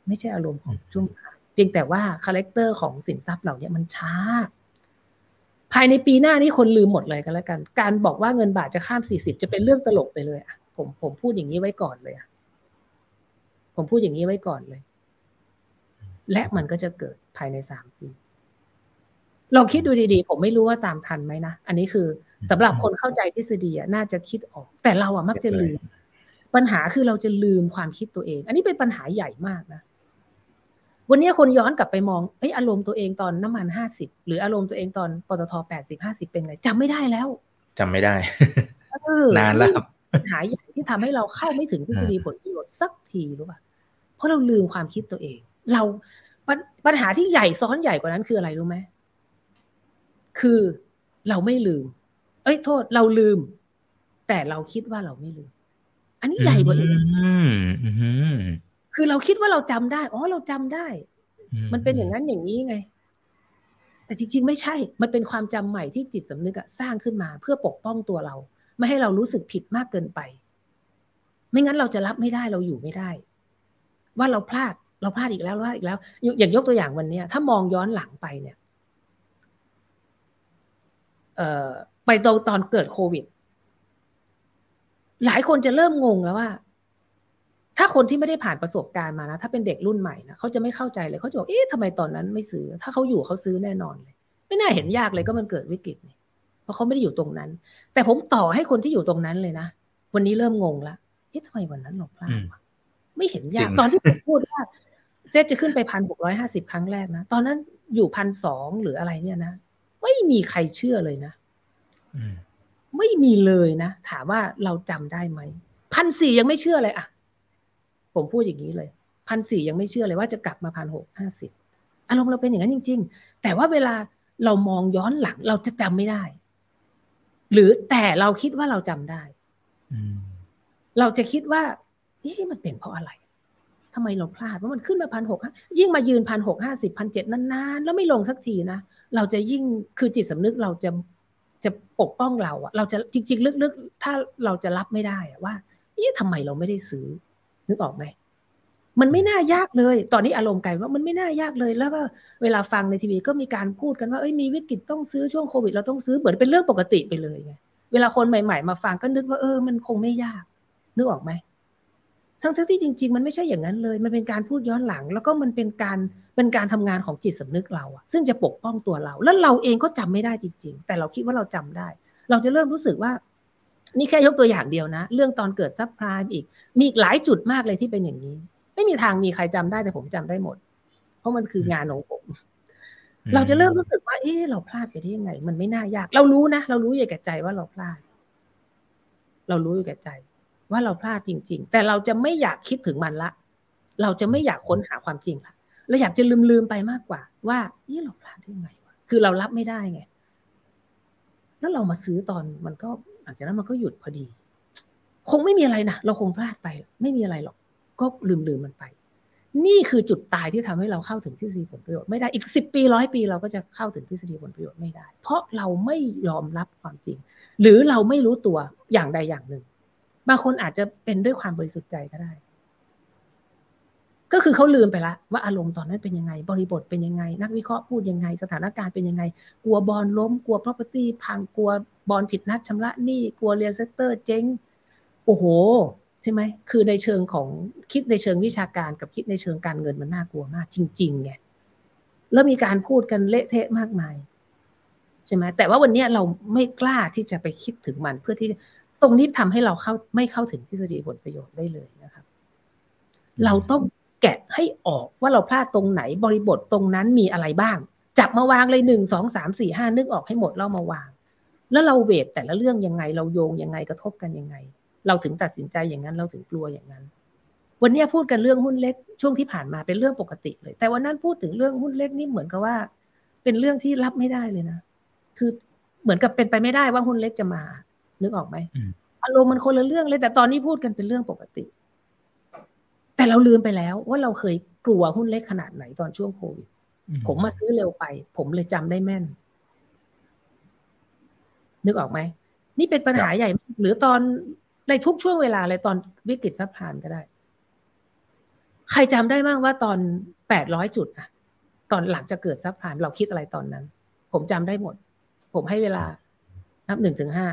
ไม่ใช่อารมณ์ของช่วงเพียงแต่ว่า character ของสินทรัพย์เหล่านี้มันช้า ภายในปีหน้านี้คนลืมหมดเลยกันแล้วกัน การบอกว่าเงินบาทจะข้ามสี่สิบจะเป็นเรื่องตลกไปเลยอะผมผมพูดอย่างนี้ไว้ก่อนเลยอะผมพูดอย่างนี้ไว้ก่อนเลย และมันก็จะเกิดภายในสามปี ลองคิดดูดีๆ ผมไม่รู้ว่าตามทันไหมนะ อันนี้คือสำหรับคนเข้าใจทฤษฎีน่าจะคิดออก แต่เราอะมักจะลืม ปัญหาคือเราจะลืมความคิดตัวเอง อันนี้เป็นปัญหาใหญ่มากนะ วันนี้คนย้อนกลับไปมองเอ้ยอารมณ์ตัวเองตอนน้ำมันห้าสิบหรืออารมณ์ตัวเองตอนปตทแปดสิบห้าสิบเป็นไงจำไม่ได้แล้วจำไม่ได้นานแล้วครับปัญหาใหญ่ที่ทำให้เราเข้าไม่ถึงทฤษฎีผลประโยชน์สักทีรู้ป่ะเพราะเราลืมความคิดตัวเอง เราปัญหาที่ใหญ่ซ้อนใหญ่กว่านั้นคืออะไรรู้ไหม คือเราไม่ลืม เอ้ยโทษเราลืม แต่เราคิดว่าเราไม่ลืม อันนี้ใหญ่กว่าอีกคือเราคิดว่าเราจำได้ อ๋อเราจำได้ มันเป็นอย่างนั้นอย่างนี้ไง แต่จริง ๆ ไม่ใช่ มันเป็นความจำใหม่ที่จิตสำนึกสร้างขึ้นมา เพื่อปกป้องตัวเรา ไม่ให้เรารู้สึกผิดมากเกินไป ไม่งั้นเราจะรับไม่ได้เราอยู่ไม่ได้ ว่าเราพลาดเราพลาดอีกแล้วพลาดอีกแล้ว อย่างยกตัวอย่างวันนี้ถ้ามองย้อนหลังไปเนี่ย ไปตอนตอนเกิดโควิด หลายคนจะเริ่มงงแล้วว่า ถ้าคนที่ไม่ได้ผ่านประสบการณ์มานะ ถ้าเป็นเด็กรุ่นใหม่นะเขาจะไม่เข้าใจเลยเขาจะบอกเอ๊ะทำไมตอนนั้นไม่ซื้อ ถ้าเขาอยู่เขาซื้อแน่นอนเลย ไม่น่าเห็นยากเลยก็มันเกิดวิกฤตเนี่ยเพราะเขาไม่ได้อยู่ตรงนั้น แต่ผมต่อให้คนที่อยู่ตรงนั้นเลยนะวันนี้เริ่มงงละเอ๊ะทำไมวันนั้นเราพลาดวะไม่เห็นยากตอนที่ผมพูดว่าเซตจะขึ้นไปพันหกร้อยห้าสิบครั้งแรกนะ ตอนนั้นอยู่พันสองหรืออะไรเนี่ยนะ ไม่มีใครเชื่อเลยนะไม่มีเลยนะถามว่าเราจำได้ไหมพันสี่ยังไม่เชื่อเลยอะผมพูดอย่างนี้เลยพันสี่ยังไม่เชื่อเลยว่าจะกลับมาพันหกห้าสิบอารมณ์เราเป็นอย่างนั้นจริง ๆ แต่ว่าเวลาเรามองย้อนหลังเราจะจำไม่ได้ หรือแต่เราคิดว่าเราจำได้เราจะคิดว่าเอ๊ะมันเป็นเพราะอะไรทำไมเราพลาดว่ามันขึ้นมาพันหกยิ่งมายืนพันหกห้าสิบพันเจ็ดนานๆ แล้วไม่ลงสักทีนะ เราจะยิ่งคือจิตสำนึกเราจะจะปกป้องเราอะเราจะจริง ๆ ลึกๆ ถ้าเราจะรับไม่ได้อะว่าเอ๊ะทำไมเราไม่ได้ซื้อ นึกออกไหมมันไม่น่ายากเลย ตอนนี้อารมณ์ไกลว่ามันไม่น่ายากเลย แล้วก็เวลาฟังในทีวีก็มีการพูดกันว่าเอ้ยมีวิกฤตต้องซื้อช่วงโควิดเราต้องซื้อเหมือนเป็นเรื่องปกติไปเลยไงเวลาคนใหม่ ๆ มาฟังก็นึกว่าเออ มันคงไม่ยาก นึกออกไหม ทั้งที่จริง ๆ มันไม่ใช่อย่างนั้นเลย มันเป็นการพูดย้อนหลัง แล้วก็มันเป็นการเป็นการทำงานของจิตสำนึกเราอะซึ่งจะปกป้องตัวเรา แล้วเราเองก็จำไม่ได้จริง ๆ แต่เราคิดว่าเราจำได้ เราจะเริ่มรู้สึกว่า นี่แค่ยกตัวอย่างเดียวนะ เรื่องตอนเกิดซับไพรม์อีก มีอีกหลายจุดมากเลยที่เป็นอย่างนี้ ไม่มีทางมีใครจำได้แต่ผมจำได้หมด เพราะมันคืองานของผมเราจะเริ่มรู้สึกว่า เอ๊ะเราพลาดไปได้ยังไง มันไม่น่ายาก เรารู้นะ เรารู้อยู่แก่ใจว่าเราพลาด เรารู้อยู่แก่ใจ ว่าเราพลาดจริง ๆ แต่เราจะไม่อยากคิดถึงมันละ เราจะไม่อยากค้นหาความจริงละเราอยากจะลืมๆไปมากกว่า ว่านี่เราพลาดได้ไงวะคือเรารับไม่ได้ไง แล้วเรามาซื้อตอนมันก็หลังจากนั้นมันก็หยุดพอดี คงไม่มีอะไรนะเราคงพลาดไป ไม่มีอะไรหรอก ก็ลืมๆมันไป นี่คือจุดตายที่ทำให้เราเข้าถึงทฤษฎีผลประโยชน์ไม่ได้อีกสิบปีร้อยปีเราก็จะเข้าถึงทฤษฎีผลประโยชน์ไม่ได้ เพราะเราไม่ยอมรับความจริง หรือเราไม่รู้ตัวอย่างใดอย่างหนึ่ง บางคนอาจจะเป็นด้วยความบริสุทธิ์ใจก็ได้ ก็คือเขาลืมไปละว่าอารมณ์ตอนนั้นเป็นยังไง บริบทเป็นยังไง นักวิเคราะห์พูดยังไง สถานการณ์เป็นยังไง กลัวบอลล้ม กลัว property พัง กลัวบอลผิดนัดชำระหนี้ กลัว real sector เจ๊ง โอ้โห ใช่ไหม คือในเชิงของคิดในเชิงวิชาการกับคิดในเชิงการเงินมันน่ากลัวมาก จริงๆไง แล้วมีการพูดกันเละเทะมากมายใช่ไหมแต่ว่าวันนี้เราไม่กล้าที่จะไปคิดถึงมันเพื่อที่ ตรงนี้ทำให้เราเข้าไม่เข้าถึงทฤษฎีผลประโยชน์ได้เลยนะครับ เราต้องแกะให้ออกว่าเราพลาดตรงไหนบริบทตรงนั้นมีอะไรบ้าง จับมาวางเลยหนึ่งสองสามสี่ห้านึกออกให้หมดแล้วมาวาง แล้วเราเวทแต่ละเรื่องยังไง เราโยงยังไงกระทบกันยังไง เราถึงตัดสินใจอย่างนั้นเราถึงกลัวอย่างนั้น วันนี้พูดกันเรื่องหุ้นเล็กช่วงที่ผ่านมาเป็นเรื่องปกติเลย แต่วันนั้นพูดถึงเรื่องหุ้นเล็กนี่เหมือนกับว่า เป็นเรื่องที่รับไม่ได้เลยนะ คือเหมือนกับเป็นไปไม่ได้ว่าหุ้นเล็กจะมา นึกออกไหมอารมณ์มันคนละเรื่องเลย แต่ตอนนี้พูดกันเป็นเรื่องปกติ แต่เราลืมไปแล้วว่าเราเคยกลัวหุ้นเล็กขนาดไหนตอนช่วงโควิดผมมาซื้อเร็วไป ผมเลยจำได้แม่น นึกออกไหม นี่เป็นปัญหาใหญ่ หรือตอนในทุกช่วงเวลาเลยตอนวิกฤตซับพลานก็ได้ ใครจำได้บ้างว่าตอนแปดร้อยจุดอะตอนหลังจะเกิดซับพลานเราคิดอะไรตอนนั้น ผมจำได้หมด ผมให้เวลานับหนึ่งถึงห้า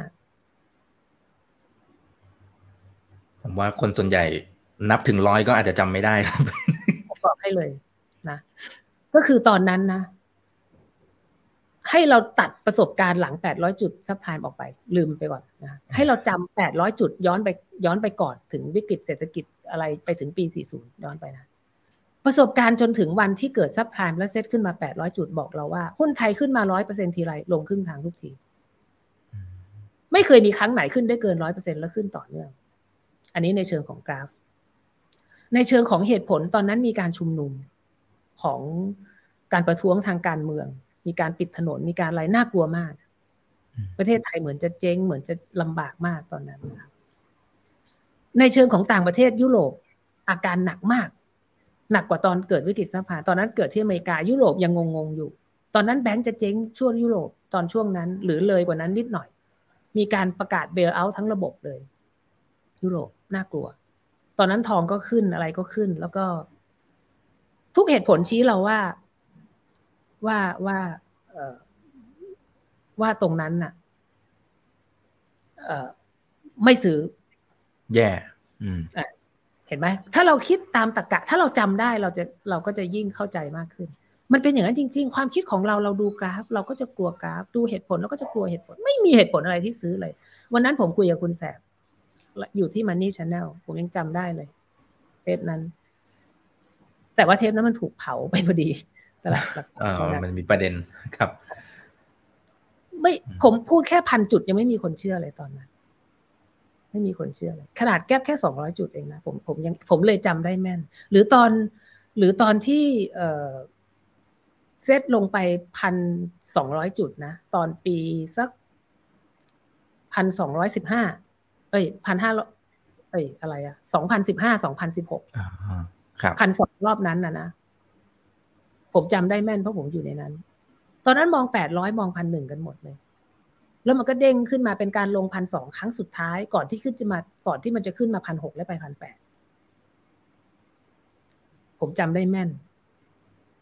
ผมว่าคนส่วนใหญ่นับถึงร้อยก็อาจจะจำไม่ได้ครับบอกให้เลยนะก็คือตอนนั้นนะ ให้เราตัดประสบการณ์หลังแปดร้อยจุดซับไพลม์ออกไป ลืมไปก่อนนะให้เราจำแปดร้อยจุดย้อนไปย้อนไปก่อนถึงวิกฤตเศรษฐกิจอะไรไปถึงปีสี่ศูนย์ย้อนไปนะประสบการณ์จนถึงวันที่เกิดซับไพลม์และเซ็ตขึ้นมาแปดร้อยจุดบอกเราว่า หุ้นไทยขึ้นมาร้อยเปอร์เซ็นทีไรลงครึ่งทางทุกที ไม่เคยมีครั้งไหนขึ้นได้เกินร้อยเปอร์เซ็นแล้วขึ้นต่อเนื่อง อันนี้ในเชิงของกราฟ ในเชิงของเหตุผลตอนนั้นมีการชุมนุมของการประท้วงทางการเมือง มีการปิดถนนมีการอะไรน่ากลัวมาก ประเทศไทยเหมือนจะเจ๊งเหมือนจะลำบากมากตอนนั้นในเชิงของต่างประเทศยุโรปอาการหนักมาก หนักกว่าตอนเกิดวิกฤต subprime ตอนนั้นเกิดที่อเมริกายุโรปยังงงๆอยู่ ตอนนั้นแบงก์จะเจ๊งช่วงยุโรปตอนช่วงนั้น หรือเลยกว่านั้นนิดหน่อย มีการประกาศ bailout ทั้งระบบเลย ยุโรป น่ากลัว ตอนนั้นทองก็ขึ้นอะไรก็ขึ้น แล้วก็ ทุกเหตุผลชี้เราว่าว่าว่าเออว่าตรงนั้นน่ะเออไม่ซื้อ แย่เห็นไหมถ้าเราคิดตามตรกกะ ถ้าเราจำได้เราจะเราก็จะยิ่งเข้าใจมากขึ้น มันเป็นอย่างนั้นจริง ๆ ความคิดของเราเราดูกราฟ เราก็จะกลัวกราฟ ดูเหตุผลเราก็จะกลัวเหตุผล ไม่มีเหตุผลอะไรที่ซื้อเลย วันนั้นผมคุยกับคุณแสบ อยู่ที่ Money Channel ผมยังจำได้เลย เทปนั้น แต่ว่าเทปนั้นมันถูกเผาไปพอดีตลาดหลักทรัพย์มันมีประเด็นครับ ไม่ผมพูดแค่พันจุดยังไม่มีคนเชื่อเลยตอนนั้นไม่มีคนเชื่อเลยขนาดแก้แค่สองร้อยจุดเองนะผมผมยังผมเลยจำได้แม่น หรือตอน หรือตอนที่เออเซตลงไปพันสองร้อยจุดนะ ตอนปีสักพันสองร้อยสิบห้าเอ้ยพันห้าเอ้ยอะไรอะสองพันสิบห้าสองพันสิบหกพันสองรอบนั้นนะนะผมจำได้แม่นเพราะผมอยู่ในนั้น ตอนนั้นมองแปดร้อยมองพันหนึ่งกันหมดเลย แล้วมันก็เด้งขึ้นมาเป็นการลงพันสองครั้งสุดท้าย ก่อนที่ขึ้นจะมาก่อนที่มันจะขึ้นมาพันหกและไปพันแปดผมจำได้แม่น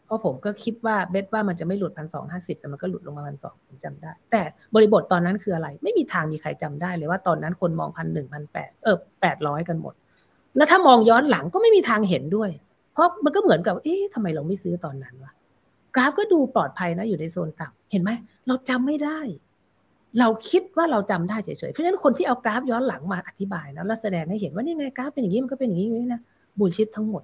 เพราะผมก็คิดว่าเบสว่ามันจะไม่หลุดพันสองห้าสิบแต่มันก็หลุดลงมาพันสองผมจำได้ แต่บริบทตอนนั้นคืออะไร ไม่มีทางมีใครจำได้เลยว่าตอนนั้นคนมองพันหนึ่งพันแปดเออแปดร้อยกันหมด แล้วถ้ามองย้อนหลังก็ไม่มีทางเห็นด้วย เพราะมันก็เหมือนกับเอ๊ะทำไมเราไม่ซื้อตอนนั้นวะกราฟก็ดูปลอดภัยนะอยู่ในโซนต่ำเห็นไหมเราจำไม่ได้ เราคิดว่าเราจำได้เฉยๆเพราะฉะนั้นคนที่เอากราฟย้อนหลังมาอธิบายนะแล้วแสดงให้เห็นว่านี่ไงกราฟเป็นอย่างนี้มันก็เป็นอย่างนี้นะบูลชิดทั้งหมด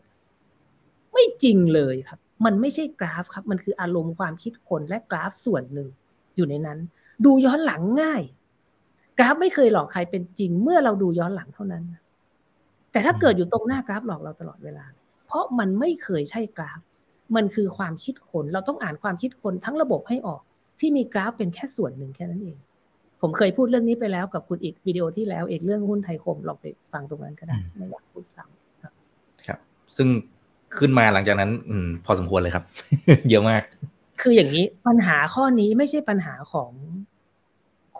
ไม่จริงเลยครับ มันไม่ใช่กราฟครับ มันคืออารมณ์ความคิดคนและกราฟส่วนหนึ่ง อยู่ในนั้น ดูย้อนหลังง่าย กราฟไม่เคยหลอกใครเป็นจริง เมื่อเราดูย้อนหลังเท่านั้น แต่ถ้าเกิดอยู่ตรงหน้ากราฟหลอกเราตลอดเวลา เพราะมันไม่เคยใช่กราฟ มันคือความคิดคนเราต้องอ่านความคิดคนทั้งระบบให้ออก ที่มีกราฟเป็นแค่ส่วนหนึ่งแค่นั้นเองผมเคยพูดเรื่องนี้ไปแล้วกับคุณอีกวิดีโอที่แล้วเอกเรื่องหุ้นไทยคมลองไปฟังตรงนั้นก็ได้ไม่อยากพูดซ้ำครับ ซึ่ง ขึ้นมาหลังจากนั้น อืม พอสมควรเลยครับ เยอะมาก คืออย่างนี้ปัญหาข้อนี้ไม่ใช่ปัญหาของ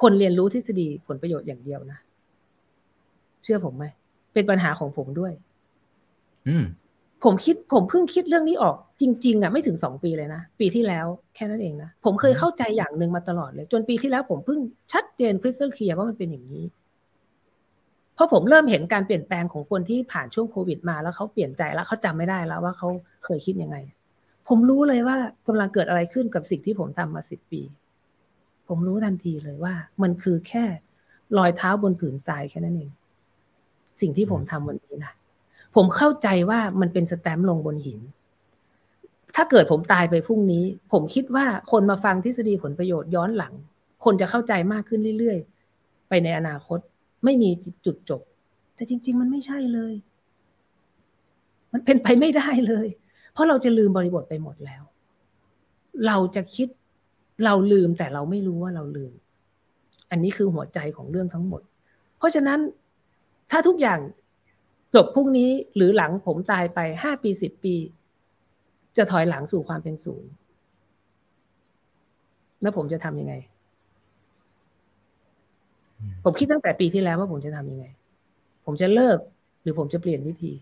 คนเรียนรู้ทฤษฎีผลประโยชน์อย่างเดียวนะ เชื่อผมไหม เป็นปัญหาของผมด้วย อืม ผมคิด ผมเพิ่งคิดเรื่องนี้ออก จริง ๆอะไม่ถึงสองปีเลยนะ ปีที่แล้วแค่นั้นเองนะ ผมเคยเข้าใจอย่างหนึ่งมาตลอดเลย จนปีที่แล้วผมเพิ่งชัดเจนคริสตัลเคลียร์ว่ามันเป็นอย่างนี้ เพราะผมเริ่มเห็นการเปลี่ยนแปลงของคนที่ผ่านช่วงโควิดมาแล้วเขาเปลี่ยนใจแล้วเขาจำไม่ได้แล้วว่าเขาเคยคิดยังไง ผมรู้เลยว่ากำลังเกิดอะไรขึ้นกับสิ่งที่ผมทำมาสิบปี ผมรู้ทันทีเลยว่า มันคือแค่รอยเท้าบนผืนทรายแค่นั้นเอง สิ่งที่ผมทำวันนี้นะผมเข้าใจว่ามันเป็นสแตมป์ลงบนหิน ถ้าเกิดผมตายไปพรุ่งนี้ ผมคิดว่าคนมาฟังทฤษฎีผลประโยชน์ย้อนหลัง คนจะเข้าใจมากขึ้นเรื่อยๆ ไปในอนาคต ไม่มีจุดจบ แต่จริง ๆ มันไม่ใช่เลย มันเป็นไปไม่ได้เลย เพราะเราจะลืมบริบทไปหมดแล้ว เราจะคิดเราลืมแต่เราไม่รู้ว่าเราลืม อันนี้คือหัวใจของเรื่องทั้งหมด เพราะฉะนั้นถ้าทุกอย่างจบพรุ่งนี้หรือหลังผมตายไปห้าปีสิบปี จะถอยหลังสู่ความเป็นศูนย์แล้วผมจะทำยังไง ผมคิดตั้งแต่ปีที่แล้วว่าผมจะทำยังไง ผมจะเลิก หรือผมจะเปลี่ยนวิธี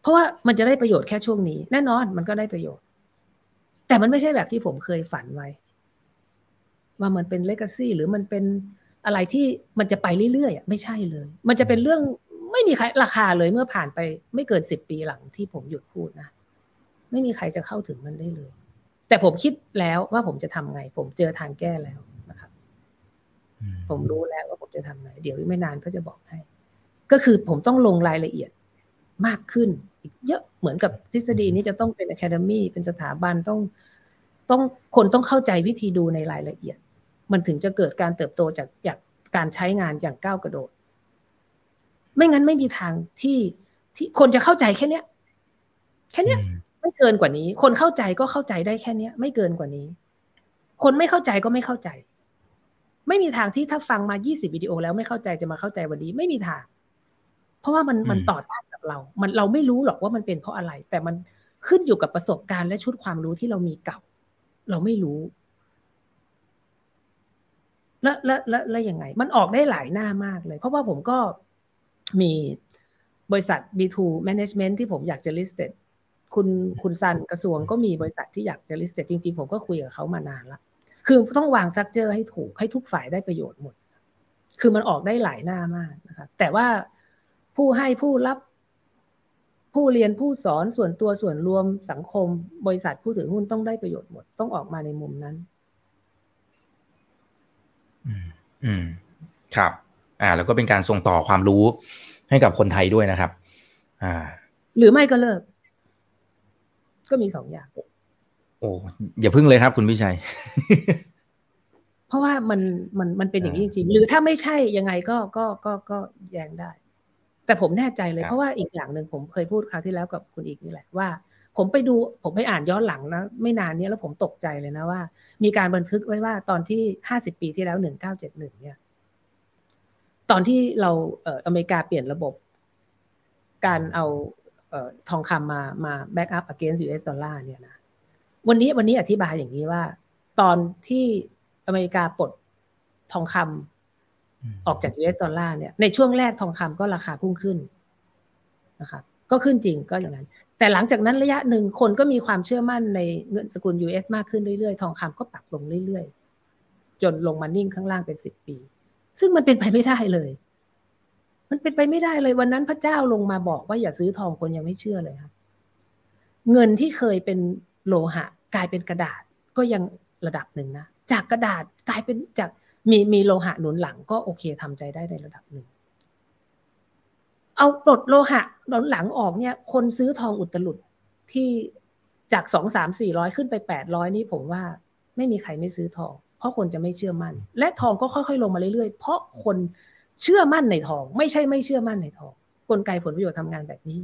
เพราะว่ามันจะได้ประโยชน์แค่ช่วงนี้ แน่นอนมันก็ได้ประโยชน์ แต่มันไม่ใช่แบบที่ผมเคยฝันไว้ ว่ามันเป็นเลกาซี่หรือมันเป็นอะไรที่มันจะไปเรื่อยๆไม่ใช่เลย มันจะเป็นเรื่องไม่มีใครราคาเลยเมื่อผ่านไปไม่เกินสิบปีหลังที่ผมหยุดพูดนะไม่มีใครจะเข้าถึงมันได้เลย แต่ผมคิดแล้วว่าผมจะทำไง ผมเจอทางแก้แล้ว ผมรู้แล้วว่าผมจะทำไงเดี๋ยวไม่นานก็จะบอกให้ ก็คือผมต้องลงรายละเอียดมากขึ้น อีกเยอะเหมือนกับทฤษฎีนี้จะต้องเป็นอะคาเดมี่เป็นสถาบันต้องต้องคนต้องเข้าใจวิธีดูในรายละเอียด มันถึงจะเกิดการเติบโตจากจากการใช้งานอย่างก้าวกระโดด ไม่งั้นไม่มีทางที่ที่คนจะเข้าใจแค่เนี้ย แค่เนี้ย ไม่เกินกว่านี้ คนเข้าใจก็เข้าใจได้แค่เนี้ย ไม่เกินกว่านี้ คนไม่เข้าใจก็ไม่เข้าใจ ไม่มีทางที่ถ้าฟังมา 20 วิดีโอแล้วไม่เข้าใจจะมาเข้าใจวันนี้ไม่มีทาง เพราะว่ามันมันต่อต้านกับเรา มันเราไม่รู้หรอกว่ามันเป็นเพราะอะไร แต่มันขึ้นอยู่กับประสบการณ์และชุดความรู้ที่เรามีเก่า เราไม่รู้ แล้วแล้วแล้วแล้วยังไง มันออกได้หลายหน้ามากเลย เพราะว่าผมก็มีบริษัท B2 Management ที่ผมอยากจะ listed คุณคุณซันกระทรวงก็มีบริษัทที่อยากจะ listed จริง ๆ ผมก็คุยกับเขามานานละ คือต้องวางซักเจอให้ถูกให้ทุกฝ่ายได้ประโยชน์หมด คือมันออกได้หลายหน้ามากนะครับแต่ว่าผู้ให้ผู้รับ ผู้เรียนผู้สอนส่วนตัวส่วนรวมสังคม บริษัทผู้ถือหุ้นต้องได้ประโยชน์หมด ต้องออกมาในมุมนั้น อืมครับ อ่า แล้วก็เป็นการส่งต่อความรู้ให้กับคนไทยด้วยนะครับ อ่า หรือไม่ก็เลิก ก็มีสองอย่าง โอ้อย่าพึ่งเลยครับคุณพิชัย เพราะว่ามันมันมันเป็นอย่างนี้จริงๆหรือถ้าไม่ใช่ยังไงก็ก็ก็ก็แย้งได้ แต่ผมแน่ใจเลยเพราะว่าอีกอย่างหนึ่งผมเคยพูดคราวที่แล้วกับคุณอีกนี่แหละว่า ผมไปดูผมไปอ่านย้อนหลังนะไม่นานนี้แล้วผมตกใจเลยนะว่า มีการบันทึกไว้ว่าตอนที่ห้าสิบปีที่แล้วหนึ่งเก้าเจ็ดหนึ่งเนี่ย ตอนที่เราเอออเมริกาเปลี่ยนระบบ การเอาเออทองคำมามาแบ็กอัพ against US ดอลลาร์เนี่ยนะ วันนี้วันนี้อธิบายอย่างนี้ว่า ตอนที่อเมริกาปลดทองคำออกจาก US ดอลลาร์เนี่ย ในช่วงแรกทองคำก็ราคาพุ่งขึ้นนะครับก็ขึ้นจริงก็อย่างนั้น แต่หลังจากนั้นระยะหนึ่งคนก็มีความเชื่อมั่นในเงินสกุล US มากขึ้นเรื่อยๆ ทองคำก็ปรับลงเรื่อยๆ จนลงมานิ่งข้างล่างเป็นสิบปี ซึ่งมันเป็นไปไม่ได้เลย มันเป็นไปไม่ได้เลยวันนั้นพระเจ้าลงมาบอกว่าอย่าซื้อทองคนยังไม่เชื่อเลยครับ เงินที่เคยเป็นโลหะ กลายเป็นกระดาษก็ยังระดับหนึ่งนะจากกระดาษกลายเป็นจากมีมีโลหะหนุนหลังก็โอเคทำใจได้ในระดับหนึ่ง เอาปลดโลหะหลังหลังออกเนี่ย คนซื้อทองอุตลุดที่จากสองสามสี่ร้อยขึ้นไปแปดร้อยนี่ผมว่าไม่มีใครไม่ซื้อทอง เพราะคนจะไม่เชื่อมั่น และทองก็ค่อยๆลงมาเรื่อยๆ เพราะคนเชื่อมั่นในทอง ไม่ใช่ไม่เชื่อมั่นในทอง กลไกผลประโยชน์ทำงานแบบนี้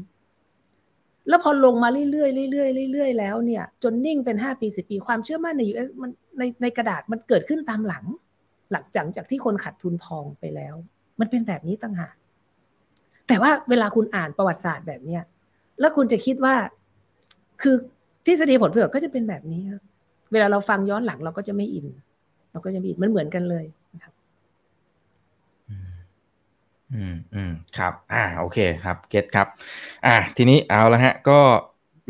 แล้วพอลงมาเรื่อยๆเรื่อยๆเรื่อยๆแล้วเนี่ย จนนิ่งเป็นห้าปีสิบปีความเชื่อมั่นในยูเอสมันในในกระดาษมันเกิดขึ้นตามหลัง หลังจากจากที่คนขาดทุนทองไปแล้ว มันเป็นแบบนี้ต่างหากแต่ว่าเวลาคุณอ่านประวัติศาสตร์แบบเนี้ยแล้วคุณจะคิดว่า คือทฤษฎีผลประโยชน์ก็จะเป็นแบบนี้เวลาเราฟังย้อนหลังเราก็จะไม่อิน เราก็จะไม่อินมันเหมือนกันเลยนะครับ อืมอืมครับ อ่าโอเคครับเก็ตครับ อ่าทีนี้เอาละฮะ ก็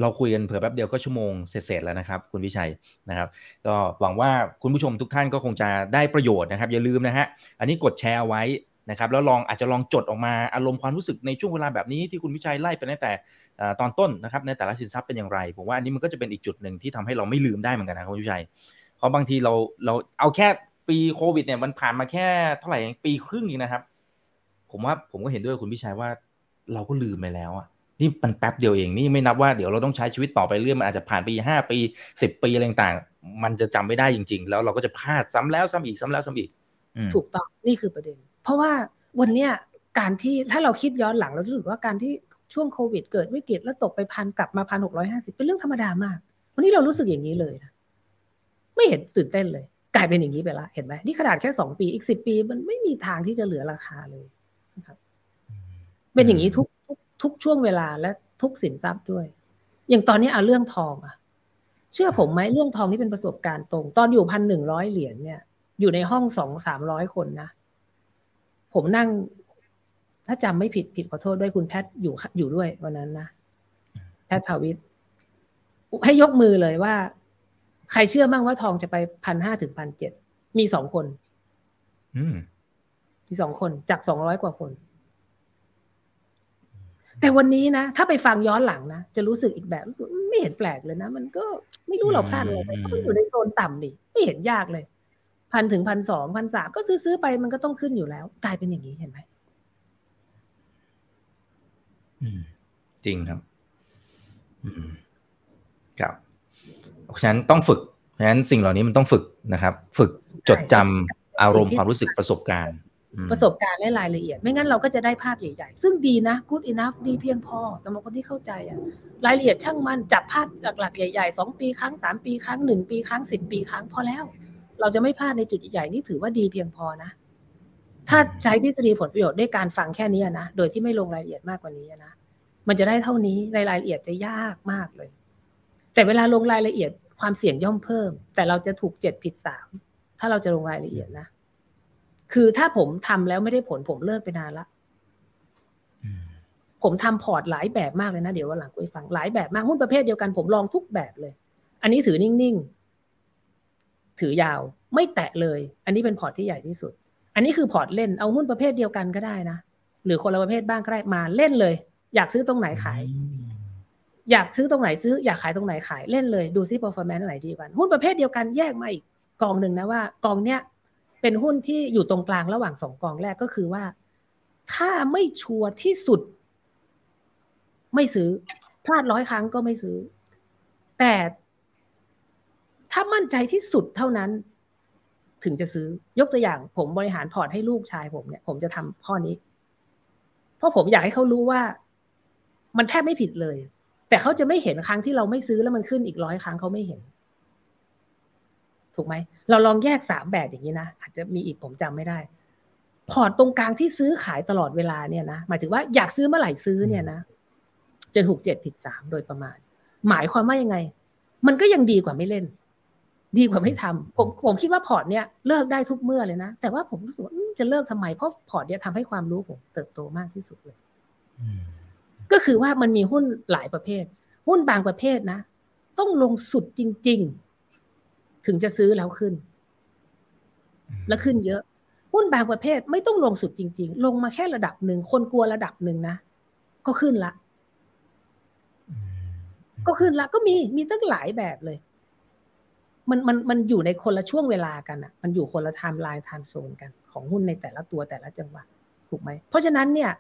เราคุยกันเผื่อแป๊บเดียวก็ชั่วโมงเสร็จแล้วนะครับ คุณวิชัยนะครับ ก็หวังว่าคุณผู้ชมทุกท่านก็คงจะได้ประโยชน์นะครับ อย่าลืมนะฮะอันนี้กดแชร์ไว้นะครับ แล้วลองอาจจะลองจดออกมาอารมณ์ความรู้สึกในช่วงเวลาแบบนี้ที่คุณวิชัยไล่ไปตั้งแต่ตอนต้นนะครับ ในแต่ละสินทรัพย์เป็นอย่างไรผมว่าอันนี้มันก็จะเป็นอีกจุดหนึ่งที่ทำให้เราไม่ลืมได้เหมือนกันนะคุณวิชัยเพราะบางทีเราเราเอาแค่ปีโควิดเนี่ยมันผ่านมาแค่เท่าไหร่ปีครึ่งเองนะครับ ผมว่าผมก็เห็นด้วยคุณวิชัยว่าเราก็ลืมไปแล้วอะนี่มันแป๊บเดียวเองนี่ไม่นับว่าเดี๋ยวเราต้องใช้ชีวิตต่อไปเรื่อยมันอาจจะผ่านปีห้าปีสิบปีอะไรต่างมันจะจำไม่ได้จริง ๆ แล้วเราก็จะพลาดซ้ำแล้วซ้ำอีกซ้ำแล้วซ้ำอีกถูกต้องนี่คือประเด็น เพราะว่าวันเนี้ยการที่ถ้าเราคิดย้อนหลังเรารู้สึกว่าการที่ช่วงโควิดเกิดวิกฤตแล้วตกไปพันกลับมาพันหกร้อยห้าสิบเป็นเรื่องธรรมดามาก วันนี้เรารู้สึกอย่างนี้เลยนะไม่เห็นตื่นเต้นเลย กลายเป็นอย่างนี้ไปละเห็นไหมนี่ขนาดแค่สองปีอีกสิบปี มันไม่มีทางที่จะเหลือราคาเลย เป็นอย่างนี้ทุกทุกทุกช่วงเวลาและทุกสินทรัพย์ด้วย อย่างตอนนี้เอาเรื่องทองอะเชื่อผมไหมเรื่องทองนี่เป็นประสบการณ์ตรง ตอนอยู่พันหนึ่งร้อยเหรียญเนี่ย อยู่ในห้องสองสามร้อยคนนะ ผมนั่ง ถ้าจำไม่ผิดผิดขอโทษด้วยคุณแพทย์อยู่อยู่ด้วยวันนั้นนะแพทย์ภาวิทให้ยกมือเลยว่า ใครเชื่อมั่งว่าทองจะไปพันห้าถึงพันเจ็ดมีสองคนอืมมีสองคนจากสองร้อยกว่าคน แต่วันนี้นะ ถ้าไปฟังย้อนหลังนะ จะรู้สึกอีกแบบรู้สึกไม่เห็นแปลกเลยนะ มันก็ไม่รู้เราพลาดอะไรไปเพราะมันอยู่ในโซนต่ำดิไม่เห็นยากเลยพันถึงพันสองพันสามก็ซื้อซื้อไปมันก็ต้องขึ้นอยู่แล้ว กลายเป็นอย่างนี้เห็นไหมจริงครับอืมครับเพราะฉะนั้นต้องฝึก เพราะฉะนั้นสิ่งเหล่านี้มันต้องฝึกนะครับ ฝึกจดจำอารมณ์ความรู้สึกประสบการณ์ ประสบการณ์และรายละเอียด ไม่งั้นเราก็จะได้ภาพใหญ่ ๆ ซึ่งดีนะ good enough ดีเพียงพอสำหรับคนที่เข้าใจอะรายละเอียดช่างมันจับภาพหลักๆใหญ่ๆสองปีครั้งสามปีครั้งหนึ่งปีครั้งสิบปีครั้งพอแล้ว เราจะไม่พลาดในจุดใหญ่ๆนี่ถือว่าดีเพียงพอนะ ถ้าใช้ทฤษฎีผลประโยชน์ด้วยการฟังแค่นี้นะโดยที่ไม่ลงรายละเอียดมากกว่านี้นะมันจะได้เท่านี้รายละเอียดจะยากมากเลย แต่เวลาลงรายละเอียดความเสี่ยงย่อมเพิ่ม แต่เราจะถูกเจ็ดผิดสามถ้าเราจะลงรายละเอียดนะ คือถ้าผมทำแล้วไม่ได้ผลผมเลิกไปนานละผมทำพอร์ตหลายแบบมากเลยนะ เดี๋ยววันหลังคุยฟังหลายแบบมากหุ้นประเภทเดียวกันผมลองทุกแบบเลย อันนี้ถือนิ่งๆ ถือยาวไม่แตะเลย อันนี้เป็นพอร์ตที่ใหญ่ที่สุด อันนี้คือพอร์ตเล่นเอาหุ้นประเภทเดียวกันก็ได้นะหรือคนละประเภทบ้างก็ได้มาเล่นเลย อยากซื้อตรงไหนขาย อยากซื้อตรงไหนซื้อ อยากขายตรงไหนขายเล่นเลยดูซิ performance ไหนดีกันหุ้นประเภทเดียวกันแยกมาอีกกองหนึ่งนะว่ากองเนี้ย เป็นหุ้นที่อยู่ตรงกลางระหว่างสองกองแรกก็คือว่า ถ้าไม่ชัวร์ที่สุด ไม่ซื้อ พลาดร้อยครั้งก็ไม่ซื้อ แต่ถ้ามั่นใจที่สุดเท่านั้น ถึงจะซื้อยกตัวอย่าง ผมบริหารพอร์ตให้ลูกชายผมเนี่ย ผมจะทำข้อนี้ เพราะผมอยากให้เขารู้ว่า มันแทบไม่ผิดเลย แต่เขาจะไม่เห็นครั้งที่เราไม่ซื้อแล้วมันขึ้นอีกร้อยครั้งเขาไม่เห็น ถูกไหมเราลองแยกสามแบบอย่างนี้นะอาจจะมีอีกผมจำไม่ได้ พอร์ตตรงกลางที่ซื้อขายตลอดเวลาเนี่ยนะหมายถึงว่าอยากซื้อเมื่อไหร่ซื้อเนี่ยนะจะถูกเจ็ดผิดสามโดยประมาณ หมายความว่ายังไง มันก็ยังดีกว่าไม่เล่น ดีกว่าไม่ทำผมผมคิดว่าพอร์ตเนี่ยเลิกได้ทุกเมื่อเลยนะ แต่ว่าผมรู้สึกว่าจะเลิกทำไมเพราะพอร์ตเนี่ยทำให้ความรู้ผมเติบโตมากที่สุดเลยก็คือว่ามันมีหุ้นหลายประเภท หุ้นบางประเภทนะ ต้องลงสุดจริงๆ ถึงจะซื้อแล้วขึ้น แล้วขึ้นเยอะหุ้นบางประเภทไม่ต้องลงสุดจริง ๆ ลงมาแค่ระดับหนึ่งคนกลัวระดับหนึ่งนะก็ขึ้นละ ก็ขึ้นละ ก็มีมีตั้งหลายแบบเลย มันมันมันอยู่ในคนละช่วงเวลากันอะมันอยู่คนละ timeline timezone กัน ของหุ้นในแต่ละตัวแต่ละจังหวะถูกไหม เพราะฉะนั้นเนี่ย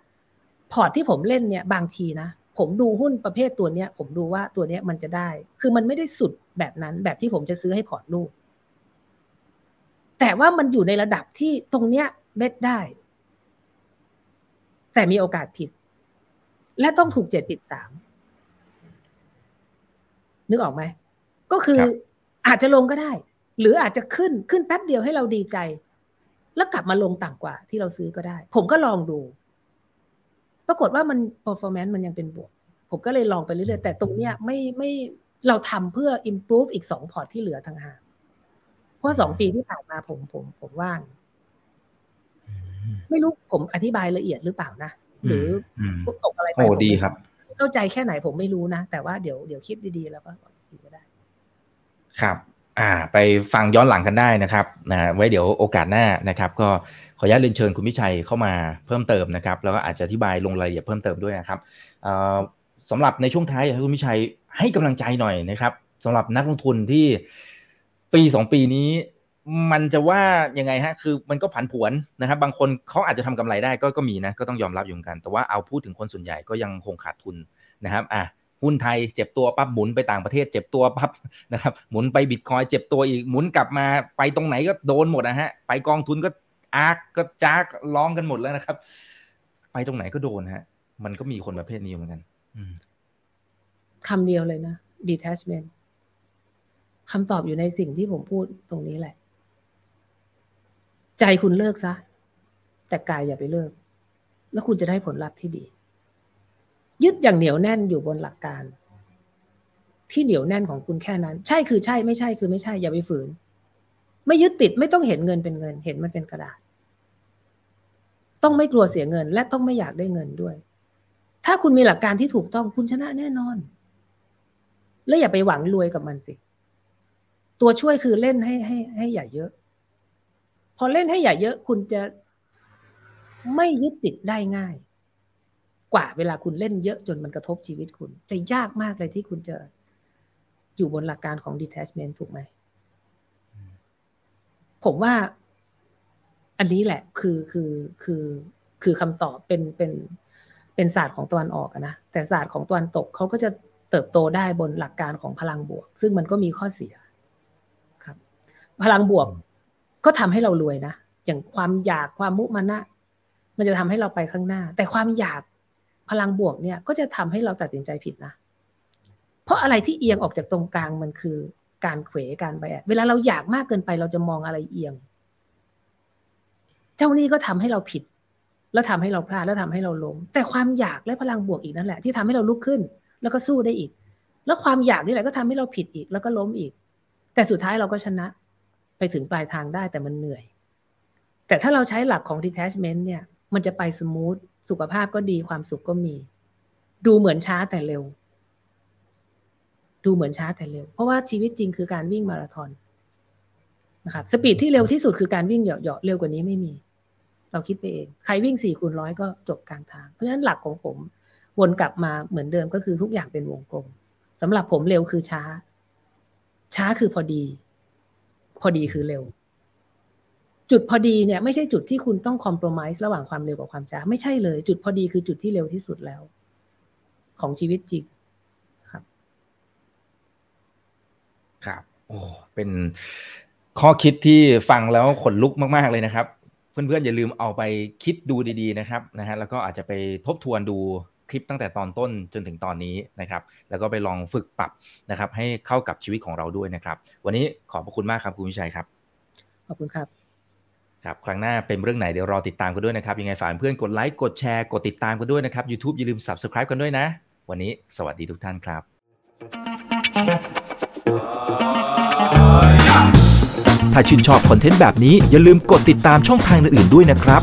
พอร์ตที่ผมเล่นเนี่ย บางทีนะ ผมดูหุ้นประเภทตัวเนี้ย ผมดูว่าตัวเนี้ยมันจะได้ คือมันไม่ได้สุด แบบนั้นแบบที่ผมจะซื้อให้พอร์ตลูก แต่ว่ามันอยู่ในระดับที่ตรงเนี้ยเบ็ดได้ แต่มีโอกาสผิด และต้องถูกเจ็ดผิดสามนึกออกไหม ก็คืออาจจะลงก็ได้ หรืออาจจะขึ้นขึ้นแป๊บเดียวให้เราดีใจ แล้วกลับมาลงต่ำกว่าที่เราซื้อก็ได้ ผมก็ลองดู ปรากฏว่ามัน performance มันยังเป็นบวก ผมก็เลยลองไปเรื่อยๆ แต่ตรงเนี้ยไม่ไม่ เราทำเพื่อ improve อีกสองพอร์ตที่เหลือทางหากเพราะสองปีที่ผ่านมาผมผมผมว่าง ไม่รู้ผมอธิบายละเอียดหรือเปล่านะ หรือตกอะไรไปโอ้ดีครับ เข้าใจแค่ไหนผมไม่รู้นะ แต่ว่าเดี๋ยวเดี๋ยวคิดดีๆ แล้วก็ก็ได้ ครับอ่าไปฟังย้อนหลังกันได้นะครับนะไว้เดี๋ยวโอกาสหน้านะครับ ก็ขออนุญาตเรียนเชิญคุณพิชัยเข้ามาเพิ่มเติมนะครับ แล้วก็อาจจะอธิบายลงรายละเอียดเพิ่มเติมด้วยนะครับสำหรับในช่วงท้ายอยากให้คุณพิชัย ให้กำลังใจหน่อยนะครับสำหรับนักลงทุนที่ปีสองปีนี้ มันจะว่ายังไงฮะคือมันก็ผันผวนนะครับ บางคนเขาอาจจะทำกำไรได้ก็ก็มีนะก็ต้องยอมรับอยู่เหมือนกัน แต่ว่าเอาพูดถึงคนส่วนใหญ่ก็ยังคงขาดทุนนะครับอะหุ้นไทยเจ็บตัวปั๊บหมุนไปต่างประเทศเจ็บตัวปั๊บนะครับหมุนไปบิตคอยเจ็บตัวอีกหมุนกลับมาไปตรงไหนก็โดนหมดนะฮะไปกองทุนก็อาร์กก็จากร้องกันหมดแล้วนะครับ ไปตรงไหนก็โดนฮะ มันก็มีคนประเภทนี้เหมือนกัน คำเดียวเลยนะ detachment คำตอบอยู่ในสิ่งที่ผมพูดตรงนี้แหละ ใจคุณเลิกซะ แต่กายอย่าไปเลิก แล้วคุณจะได้ผลลัพธ์ที่ดี ยึดอย่างเหนียวแน่นอยู่บนหลักการ ที่เหนียวแน่นของคุณแค่นั้น ใช่คือใช่ไม่ใช่คือไม่ใช่อย่าไปฝืน ไม่ยึดติดไม่ต้องเห็นเงินเป็นเงิน เห็นมันเป็นกระดาษ ต้องไม่กลัวเสียเงิน และต้องไม่อยากได้เงินด้วย ถ้าคุณมีหลักการที่ถูกต้องคุณชนะแน่นอน และอย่าไปหวังรวยกับมันสิ ตัวช่วยคือเล่นให้ให้ให้อย่าเยอะ พอเล่นให้อย่าเยอะคุณจะไม่ยึดติดได้ง่าย กว่าเวลาคุณเล่นเยอะจนมันกระทบชีวิตคุณ จะยากมากเลยที่คุณจะอยู่บนหลักการของ detachment ถูกไหม ผมว่าอันนี้แหละคือคือคือคือคำตอบเป็นเป็นเป็นศาสตร์ของตะวันออกนะ แต่ศาสตร์ของตะวันตกเขาก็จะ เติบโตได้บนหลักการของพลังบวก ซึ่งมันก็มีข้อเสียพลังบวกก็ทำให้เรารวยนะอย่างความอยากความมุมานะมันจะทำให้เราไปข้างหน้า แต่ความอยากพลังบวกเนี่ยก็จะทำให้เราตัดสินใจผิดนะ เพราะอะไรที่เอียงออกจากตรงกลางมันคือการเขวการไปเวลาเราอยากมากเกินไปเราจะมองอะไรเอียง เจ้านี่ก็ทำให้เราผิด แล้วทำให้เราพลาดแล้วทำให้เราล้มแต่ความอยากและพลังบวกอีกนั่นแหละ ที่ทำให้เราลุกขึ้น แล้วก็สู้ได้อีก แล้วความอยากนี่แหละก็ทำให้เราผิดอีก แล้วก็ล้มอีก แต่สุดท้ายเราก็ชนะไปถึงปลายทางได้แต่มันเหนื่อย แต่ถ้าเราใช้หลักของ detachment เนี่ย มันจะไปสมูทสุขภาพก็ดีความสุขก็มี ดูเหมือนช้าแต่เร็ว ดูเหมือนช้าแต่เร็ว เพราะว่าชีวิตจริงคือการวิ่งมาราธอนนะครับสปีดที่เร็วที่สุดคือการวิ่งเหยาะๆเร็วกว่านี้ไม่มี เราคิดไปเอง ใครวิ่งสี่คูณร้อยก็จบกลางทาง เพราะฉะนั้นหลักของผม วนกลับมาเหมือนเดิมก็คือทุกอย่างเป็นวงกลมสำหรับผมเร็วคือช้า ช้าคือพอดี พอดีคือเร็ว จุดพอดีเนี่ย ไม่ใช่จุดที่คุณต้องคอมโพรไมซ์ระหว่างความเร็วกับความช้า ไม่ใช่เลย จุดพอดีคือจุดที่เร็วที่สุดแล้ว ของชีวิตจริงครับ ครับ โอ้เป็นข้อคิดที่ฟังแล้วขนลุกมาก ๆ เลยนะครับ เพื่อนๆอย่าลืมเอาไปคิดดูดี ๆ นะครับนะฮะแล้วก็อาจจะไปทบทวนดู คลิปตั้งแต่ตอนต้นจนถึงตอนนี้นะครับ แล้วก็ไปลองฝึกปรับนะครับ ให้เข้ากับชีวิตของเราด้วยนะครับ วันนี้ขอบพระคุณมากครับคุณวิชัยครับ ขอบคุณครับครับครั้งหน้าเป็นเรื่องไหนเดี๋ยวรอติดตามกันด้วยนะครับ ยังไงฝากเพื่อนกดไลค์กดแชร์กดติดตามกันด้วยนะครับ YouTube อย่าลืม Subscribe กันด้วยนะ วันนี้สวัสดีทุกท่านครับ ถ้าชื่นชอบคอนเทนต์แบบนี้อย่าลืมกดติดตามช่องทางอื่นๆด้วยนะครับ